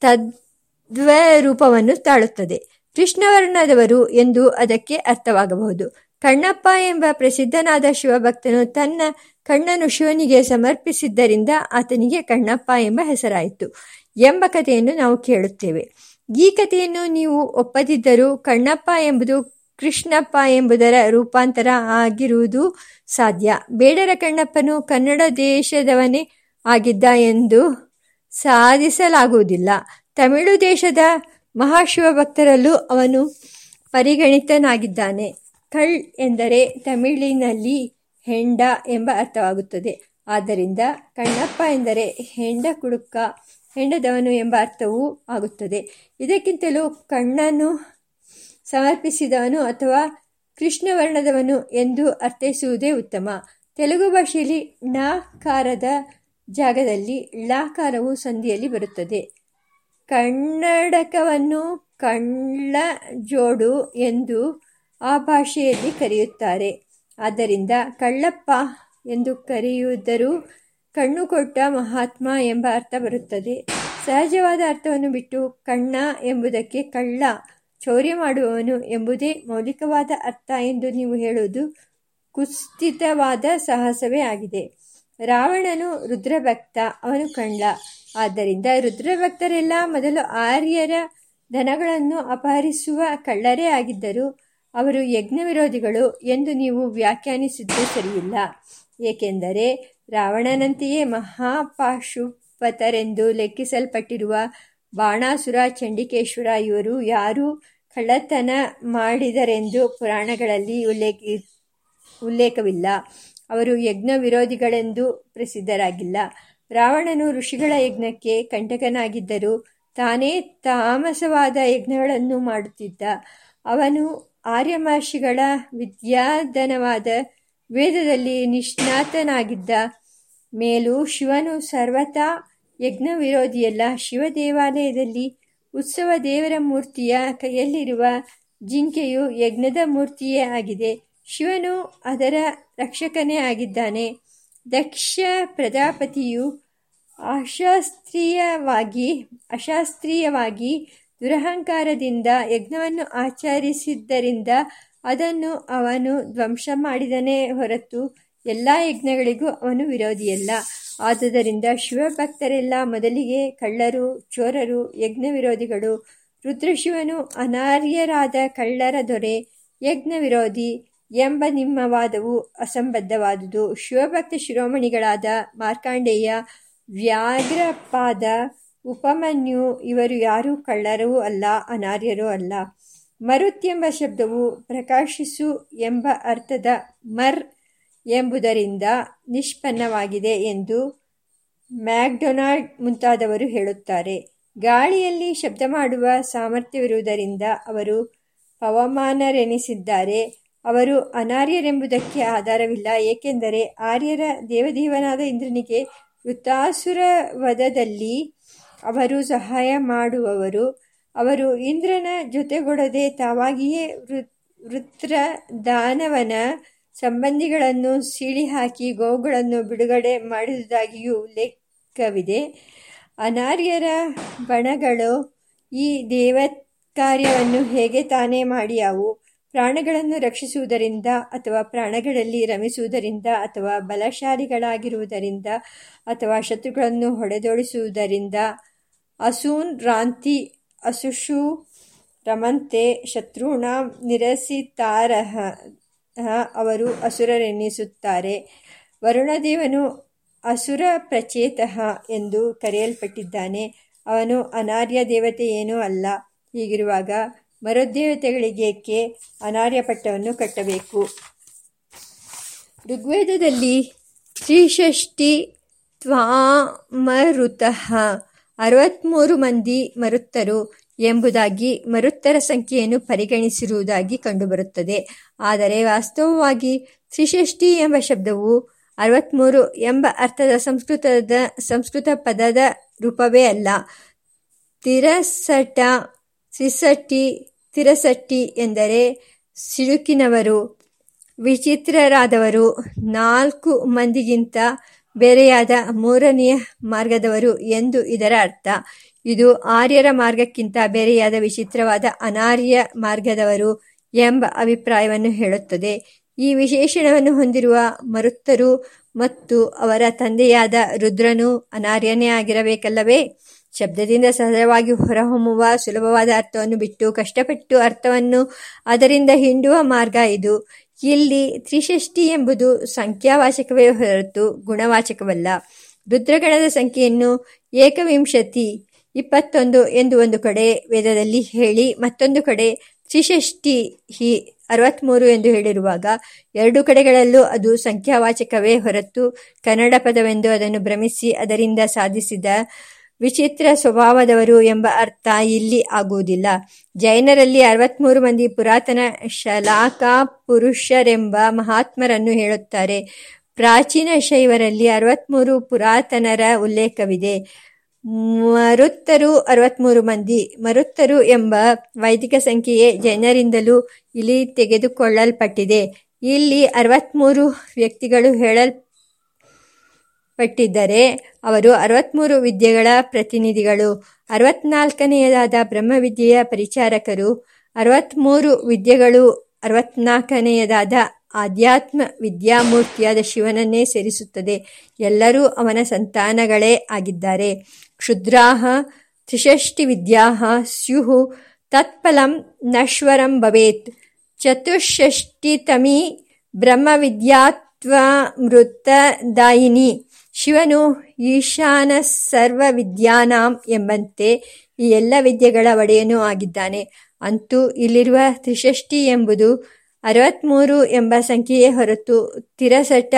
ತದ್ವ ರೂಪವನ್ನು ತಾಳುತ್ತದೆ. ಕೃಷ್ಣವರ್ಣದವರು ಎಂದು ಅದಕ್ಕೆ ಅರ್ಥವಾಗಬಹುದು. ಕಣ್ಣಪ್ಪ ಎಂಬ ಪ್ರಸಿದ್ಧನಾದ ಶಿವಭಕ್ತನು ತನ್ನ ಕಣ್ಣನ್ನು ಶಿವನಿಗೆ ಸಮರ್ಪಿಸಿದ್ದರಿಂದ ಆತನಿಗೆ ಕಣ್ಣಪ್ಪ ಎಂಬ ಹೆಸರಾಯಿತು ಎಂಬ ಕಥೆಯನ್ನು ನಾವು ಕೇಳುತ್ತೇವೆ. ಈ ಕಥೆಯನ್ನು ನೀವು ಒಪ್ಪದಿದ್ದರೂ ಕಣ್ಣಪ್ಪ ಎಂಬುದು ಕೃಷ್ಣಪ್ಪ ಎಂಬುದರ ರೂಪಾಂತರ ಆಗಿರುವುದು ಸಾಧ್ಯ. ಬೇಡರ ಕಣ್ಣಪ್ಪನು ಕನ್ನಡ ದೇಶದವನೇ ಆಗಿದ್ದ ಎಂದು ಸಾಧಿಸಲಾಗುವುದಿಲ್ಲ. ತಮಿಳು ದೇಶದ ಮಹಾಶಿವ ಭಕ್ತರಲ್ಲೂ ಅವನು ಪರಿಗಣಿತನಾಗಿದ್ದಾನೆ. ಕಳ್ ಎಂದರೆ ತಮಿಳಿನಲ್ಲಿ ಹೆಂಡ ಎಂಬ ಅರ್ಥವಾಗುತ್ತದೆ. ಆದ್ದರಿಂದ ಕಣ್ಣಪ್ಪ ಎಂದರೆ ಹೆಂಡ ಕುಡುಕ, ಹೆಂಡದವನು ಎಂಬ ಅರ್ಥವೂ ಆಗುತ್ತದೆ. ಇದಕ್ಕಿಂತಲೂ ಕಣ್ಣನ್ನು ಸಮರ್ಪಿಸಿದವನು ಅಥವಾ ಕೃಷ್ಣವರ್ಣದವನು ಎಂದು ಅರ್ಥೈಸುವುದೇ ಉತ್ತಮ. ತೆಲುಗು ಭಾಷೆಯಲ್ಲಿ ಣಕಾರದ ಜಾಗದಲ್ಲಿ ಳಕಾರವು ಸಂಧಿಯಲ್ಲಿ ಬರುತ್ತದೆ. ಕನ್ನಡಕವನ್ನು ಕಳ್ಳ ಜೋಡು ಎಂದು ಆ ಭಾಷೆಯಲ್ಲಿ ಕರೆಯುತ್ತಾರೆ. ಆದ್ದರಿಂದ ಕಳ್ಳಪ್ಪ ಎಂದು ಕರೆಯುವುದರೂ ಕಣ್ಣು ಕೊಟ್ಟ ಮಹಾತ್ಮ ಎಂಬ ಅರ್ಥ ಬರುತ್ತದೆ. ಸಹಜವಾದ ಅರ್ಥವನ್ನು ಬಿಟ್ಟು ಕಣ್ಣ ಎಂಬುದಕ್ಕೆ ಕಳ್ಳ ಚೌರ್ಯ ಮಾಡುವವನು ಎಂಬುದೇ ಮೌಲಿಕವಾದ ಅರ್ಥ ಎಂದು ನೀವು ಹೇಳುವುದು ಕುಸ್ತಿತವಾದ ಸಾಹಸವೇ ಆಗಿದೆ. ರಾವಣನು ರುದ್ರಭಕ್ತ, ಅವನು ಕಳ್ಳ ಆದ್ದರಿಂದ ರುದ್ರಭಕ್ತರೆಲ್ಲ ಮೊದಲು ಆರ್ಯರ ಧನಗಳನ್ನು ಅಪಹರಿಸುವ ಕಳ್ಳರೇ ಆಗಿದ್ದರು. ಅವರು ಯಜ್ಞ ವಿರೋಧಿಗಳು ಎಂದು ನೀವು ವ್ಯಾಖ್ಯಾನಿಸಿದ್ದು ಸರಿಯಿಲ್ಲ. ಏಕೆಂದರೆ ರಾವಣನಂತೆಯೇ ಮಹಾಪಾಶುಪತರೆಂದು ಲೆಕ್ಕಿಸಲ್ಪಟ್ಟಿರುವ ಬಾಣಾಸುರ, ಚಂಡಿಕೇಶ್ವರ ಇವರು ಯಾರು ಕಳ್ಳತನ ಮಾಡಿದರೆಂದು ಪುರಾಣಗಳಲ್ಲಿ ಉಲ್ಲೇಖ, ಉಲ್ಲೇಖವಿಲ್ಲ. ಅವರು ಯಜ್ಞ ವಿರೋಧಿಗಳೆಂದು ಪ್ರಸಿದ್ಧರಾಗಿಲ್ಲ. ರಾವಣನು ಋಷಿಗಳ ಯಜ್ಞಕ್ಕೆ ಕಂಟಕನಾಗಿದ್ದರೂ ತಾನೇ ತಾಮಸವಾದ ಯಜ್ಞಗಳನ್ನು ಮಾಡುತ್ತಿದ್ದ. ಅವನು ಆರ್ಯಮಹರ್ಷಿಗಳ ವಿದ್ಯಾಧನವಾದ ವೇದದಲ್ಲಿ ನಿಷ್ಣಾತನಾಗಿದ್ದ. ಮೇಲೂ ಶಿವನು ಸರ್ವತಾ ಯಜ್ಞ ವಿರೋಧಿಯಲ್ಲ ಶಿವ ದೇವಾಲಯದಲ್ಲಿ ಉತ್ಸವ ದೇವರ ಮೂರ್ತಿಯ ಕೈಯಲ್ಲಿರುವ ಜಿಂಕೆಯು ಯಜ್ಞದ ಮೂರ್ತಿಯೇ ಆಗಿದೆ. ಶಿವನು ಅದರ ರಕ್ಷಕನೇ ಆಗಿದ್ದಾನೆ. ದಕ್ಷ ಪ್ರಜಾಪತಿಯು ಅಶಾಸ್ತ್ರೀಯವಾಗಿ ಅಶಾಸ್ತ್ರೀಯವಾಗಿ ದುರಹಂಕಾರದಿಂದ ಯಜ್ಞವನ್ನು ಆಚರಿಸಿದ್ದರಿಂದ ಅದನ್ನು ಅವನು ಧ್ವಂಸ ಮಾಡಿದನೇ ಹೊರತು ಎಲ್ಲ ಯಜ್ಞಗಳಿಗೂ ಅವನು ವಿರೋಧಿಯಲ್ಲ. ಆದುದರಿಂದ ಶಿವಭಕ್ತರೆಲ್ಲ ಮೊದಲಿಗೆ ಕಳ್ಳರು, ಚೋರರು ಯಜ್ಞ ವಿರೋಧಿಗಳು ರುದ್ರಶಿವನು ಅನಾರ್ಯರಾದ ಕಳ್ಳರ ದೊರೆ ಯಜ್ಞ ವಿರೋಧಿ ಎಂಬ ನಿಮ್ಮ ವಾದವು ಅಸಂಬದ್ಧವಾದುದು. ಶಿವಭಕ್ತ ಶಿರೋಮಣಿಗಳಾದ ಮಾರ್ಕಾಂಡೇಯ, ವ್ಯಾಘ್ರಪಾದ, ಉಪಮನ್ಯು ಇವರು ಯಾರೂ ಕಳ್ಳರೂ ಅಲ್ಲ, ಅನಾರ್ಯರೂ ಅಲ್ಲ. ಮರುತ್ ಎಂಬ ಶಬ್ದವು ಪ್ರಕಾಶಿಸು ಎಂಬ ಅರ್ಥದ ಮರ್ ಎಂಬುದರಿಂದ ನಿಷ್ಪನ್ನವಾಗಿದೆ ಎಂದು ಮ್ಯಾಕ್ಡೊನಾಲ್ಡ್ ಮುಂತಾದವರು ಹೇಳುತ್ತಾರೆ. ಗಾಳಿಯಲ್ಲಿ ಶಬ್ದ ಮಾಡುವ ಸಾಮರ್ಥ್ಯವಿರುವುದರಿಂದ ಅವರು ಪವಮಾನರೆನಿಸಿದ್ದಾರೆ. ಅವರು ಅನಾರ್ಯರೆಂಬುದಕ್ಕೆ ಆಧಾರವಿಲ್ಲ, ಏಕೆಂದರೆ ಆರ್ಯರ ದೇವದೇವನಾದ ಇಂದ್ರನಿಗೆ ವೃತ್ತಾಸುರ ವಧದಲ್ಲಿ ಅವರು ಸಹಾಯ ಮಾಡುವವರು. ಅವರು ಇಂದ್ರನ ಜೊತೆಗೊಡದೆ ತಾವಾಗಿಯೇ ವೃತ್ರ ದಾನವನ ಸಂಬಂಧಿಗಳನ್ನು ಸೀಳಿ ಹಾಕಿ ಗೋವುಗಳನ್ನು ಬಿಡುಗಡೆ ಮಾಡಿದುದಾಗಿಯೂ ಉಲ್ಲೇಖವಿದೆ ಅನಾರ್ಯರ ಬಣಗಳು ಈ ದೇವ ಕಾರ್ಯವನ್ನು ಹೇಗೆ ತಾನೇ ಮಾಡಿಯಾವು ಪ್ರಾಣಗಳನ್ನು ರಕ್ಷಿಸುವುದರಿಂದ ಅಥವಾ ಪ್ರಾಣಗಳಲ್ಲಿ ರಮಿಸುವುದರಿಂದ ಅಥವಾ ಬಲಶಾಲಿಗಳಾಗಿರುವುದರಿಂದ ಅಥವಾ ಶತ್ರುಗಳನ್ನು ಹೊಡೆದೋಡಿಸುವುದರಿಂದ? ಅಸೂನ್, ರಾಂತಿ ಅಸುಷು ರಮಂತೆ, ಶತ್ರುಣ, ನಿರಸಿತಾರಹ ಅವರು ಅಸುರರೆನ್ನಿಸುತ್ತಾರೆ ವರುಣದೇವನು ಅಸುರ ಪ್ರಚೇತಃ ಎಂದು ಕರೆಯಲ್ಪಟ್ಟಿದ್ದಾನೆ. ಅವನು ಅನಾರ್ಯ ದೇವತೆ ಏನೂ ಅಲ್ಲ. ಹೀಗಿರುವಾಗ ಮರುದೇವತೆಗಳಿಗೇಕೆ ಅನಾರ್ಯ ಪಟ್ಟವನ್ನು ಕಟ್ಟಬೇಕು? ಋಗ್ವೇದದಲ್ಲಿ ತ್ರಿಷಷ್ಟಿ ತ್ವಾಮರುತಃ ಅರವತ್ತ್ಮೂರು ಮಂದಿ ಮರುತ್ತರು. ಎಂಬುದಾಗಿ ಮರುತ್ತರ ಸಂಖ್ಯೆಯನ್ನು ಪರಿಗಣಿಸಿರುವುದಾಗಿ ಕಂಡುಬರುತ್ತದೆ. ಆದರೆ ವಾಸ್ತವವಾಗಿ ತ್ರಿಷಷ್ಟಿ ಎಂಬ ಶಬ್ದವು ಅರವತ್ತ್ಮೂರು ಎಂಬ ಅರ್ಥದ ಸಂಸ್ಕೃತದ ಸಂಸ್ಕೃತ ಪದದ ರೂಪವೇ ಅಲ್ಲ. ತಿರಸಟ, ತ್ರಿಸಟ್ಟಿ, ತಿರಸಟ್ಟಿ ಎಂದರೆ ಸಿಡುಕಿನವರು, ವಿಚಿತ್ರರಾದವರು, ನಾಲ್ಕು ಮಂದಿಗಿಂತ ಬೇರೆಯಾದ ಮೂರನೆಯ ಮಾರ್ಗದವರು ಎಂದು ಇದರ ಅರ್ಥ. ಇದು ಆರ್ಯರ ಮಾರ್ಗಕ್ಕಿಂತ ಬೇರೆಯಾದ ವಿಚಿತ್ರವಾದ ಅನಾರ್ಯ ಮಾರ್ಗದವರು ಎಂಬ ಅಭಿಪ್ರಾಯವನ್ನು ಹೇಳುತ್ತದೆ. ಈ ವಿಶೇಷಣವನ್ನು ಹೊಂದಿರುವ ಮರುತ್ತರು ಮತ್ತು ಅವರ ತಂದೆಯಾದ ರುದ್ರನು ಅನಾರ್ಯನೇ ಆಗಿರಬೇಕಲ್ಲವೇ? ಶಬ್ದದಿಂದ ಸಹಜವಾಗಿ ಹೊರಹೊಮ್ಮುವ ಸುಲಭವಾದ ಅರ್ಥವನ್ನು ಬಿಟ್ಟು ಕಷ್ಟಪಟ್ಟು ಅರ್ಥವನ್ನು ಅದರಿಂದ ಹಿಂಡುವ ಮಾರ್ಗ ಇದು. ಇಲ್ಲಿ ತ್ರಿಷಷ್ಟಿ ಎಂಬುದು ಸಂಖ್ಯಾವಾಚಕವೇ ಹೊರತು ಗುಣವಾಚಕವಲ್ಲ. ರುದ್ರಗಣದ ಸಂಖ್ಯೆಯನ್ನು ಏಕವಿಂಶತಿ ಇಪ್ಪತ್ತೊಂದು ಎಂದು ಒಂದು ಕಡೆ ವೇದದಲ್ಲಿ ಹೇಳಿ ಮತ್ತೊಂದು ಕಡೆ ತ್ರಿಷಷ್ಟಿ ಹಿ ಅರವತ್ತ್ಮೂರು ಎಂದು ಹೇಳಿರುವಾಗ ಎರಡು ಕಡೆಗಳಲ್ಲೂ ಅದು ಸಂಖ್ಯಾವಾಚಕವೇ ಹೊರತು ಕನ್ನಡ ಪದವೆಂದು ಅದನ್ನು ಭ್ರಮಿಸಿ ಅದರಿಂದ ಸಾಧಿಸಿದ ವಿಚಿತ್ರ ಸ್ವಭಾವದವರು ಎಂಬ ಅರ್ಥ ಇಲ್ಲಿ ಆಗುವುದಿಲ್ಲ. ಜೈನರಲ್ಲಿ ಅರವತ್ತ್ಮೂರು ಮಂದಿ ಪುರಾತನ ಶಲಾಕಾ ಪುರುಷರೆಂಬ ಮಹಾತ್ಮರನ್ನು ಹೇಳುತ್ತಾರೆ. ಪ್ರಾಚೀನ ಶೈವರಲ್ಲಿ ಅರವತ್ತ್ಮೂರು ಪುರಾತನರ ಉಲ್ಲೇಖವಿದೆ. ಮರುತ್ತರು ಅರವತ್ತ್ಮೂರು ಮಂದಿ. ಮರುತ್ತರು ಎಂಬ ವೈದಿಕ ಸಂಖ್ಯೆಯೇ ಜೈನರಿಂದಲೂ ಇಲ್ಲಿ ತೆಗೆದುಕೊಳ್ಳಲ್ಪಟ್ಟಿದೆ. ಇಲ್ಲಿ ಅರವತ್ತ್ಮೂರು ವ್ಯಕ್ತಿಗಳು ಹೇಳಲ್ಪಟ್ಟಿದ್ದರೆ ಅವರು ಅರವತ್ತ್ಮೂರು ವಿದ್ಯೆಗಳ ಪ್ರತಿನಿಧಿಗಳು. ಅರವತ್ನಾಲ್ಕನೆಯದಾದ ಬ್ರಹ್ಮವಿದ್ಯೆಯ ಪರಿಚಾರಕರು ಅರವತ್ತ್ಮೂರು ವಿದ್ಯೆಗಳು, ಅರವತ್ನಾಲ್ಕನೆಯದಾದ ಆಧ್ಯಾತ್ಮ ವಿದ್ಯಾಮೂರ್ತಿಯಾದ ಶಿವನನ್ನೇ ಸೇರಿಸುತ್ತದೆ. ಎಲ್ಲರೂ ಅವನ ಸಂತಾನಗಳೇ ಆಗಿದ್ದಾರೆ. ಕ್ಷುದ್ರಾಹ ತ್ರಿಷಷ್ಟಿವಿದ್ಯಾಃ ಸ್ಯುಹು ತತ್ಪಲಂ ನಶ್ವರಂ ಭವೇತ್. ಚತುಷ್ಷಷ್ಟಿತಮೀ ಬ್ರಹ್ಮವಿದ್ಯಾತ್ವಮೃತದಾಯಿನಿ. ಶಿವನು ಈಶಾನ ಸರ್ವವಿದ್ಯಾನಾಂ ಎಂಬಂತೆ ಈ ಎಲ್ಲ ವಿದ್ಯೆಗಳ ಒಡೆಯನೂ ಆಗಿದ್ದಾನೆ. ಅಂತೂ ಇಲ್ಲಿರುವ ತ್ರಿಷಷ್ಟಿ ಎಂಬುದು ಅರವತ್ತ್ಮೂರು ಎಂಬ ಸಂಖ್ಯೆಯೇ ಹೊರತು ತಿರಸಟ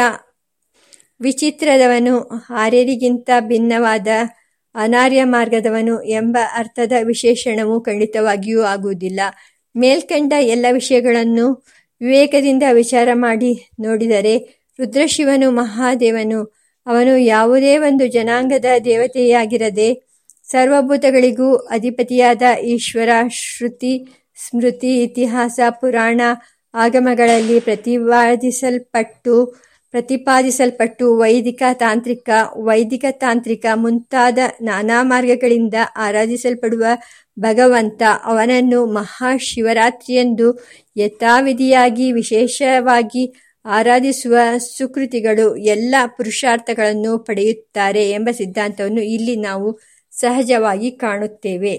ವಿಚಿತ್ರದವನು ಆರ್ಯರಿಗಿಂತ ಭಿನ್ನವಾದ ಅನಾರ್ಯ ಮಾರ್ಗದವನು ಎಂಬ ಅರ್ಥದ ವಿಶೇಷಣವು ಖಂಡಿತವಾಗಿಯೂ ಆಗುವುದಿಲ್ಲ. ಮೇಲ್ಕಂಡ ಎಲ್ಲ ವಿಷಯಗಳನ್ನು ವಿವೇಕದಿಂದ ವಿಚಾರ ಮಾಡಿ ನೋಡಿದರೆ ರುದ್ರಶಿವನು ಮಹಾದೇವನು. ಅವನು ಯಾವುದೇ ಒಂದು ಜನಾಂಗದ ದೇವತೆಯಾಗಿರದೆ ಸರ್ವಭೂತಗಳಿಗೂ ಅಧಿಪತಿಯಾದ ಈಶ್ವರ, ಶ್ರುತಿ, ಸ್ಮೃತಿ, ಇತಿಹಾಸ, ಪುರಾಣ, ಆಗಮಗಳಲ್ಲಿ ಪ್ರತಿಪಾದಿಸಲ್ಪಟ್ಟು ಪ್ರತಿಪಾದಿಸಲ್ಪಟ್ಟು ವೈದಿಕ ತಾಂತ್ರಿಕ ವೈದಿಕ ತಾಂತ್ರಿಕ ಮುಂತಾದ ನಾನಾ ಮಾರ್ಗಗಳಿಂದ ಆರಾಧಿಸಲ್ಪಡುವ ಭಗವಂತ ಅವನನ್ನು ಮಹಾಶಿವರಾತ್ರಿಯಂದು ಯಥಾವಿಧಿಯಾಗಿ ವಿಶೇಷವಾಗಿ ಆರಾಧಿಸುವ ಸುಕೃತಿಗಳು ಎಲ್ಲ ಪುರುಷಾರ್ಥಗಳನ್ನು ಪಡೆಯುತ್ತಾರೆ ಎಂಬ ಸಿದ್ಧಾಂತವನ್ನು ಇಲ್ಲಿ ನಾವು ಸಹಜವಾಗಿ ಕಾಣುತ್ತೇವೆ.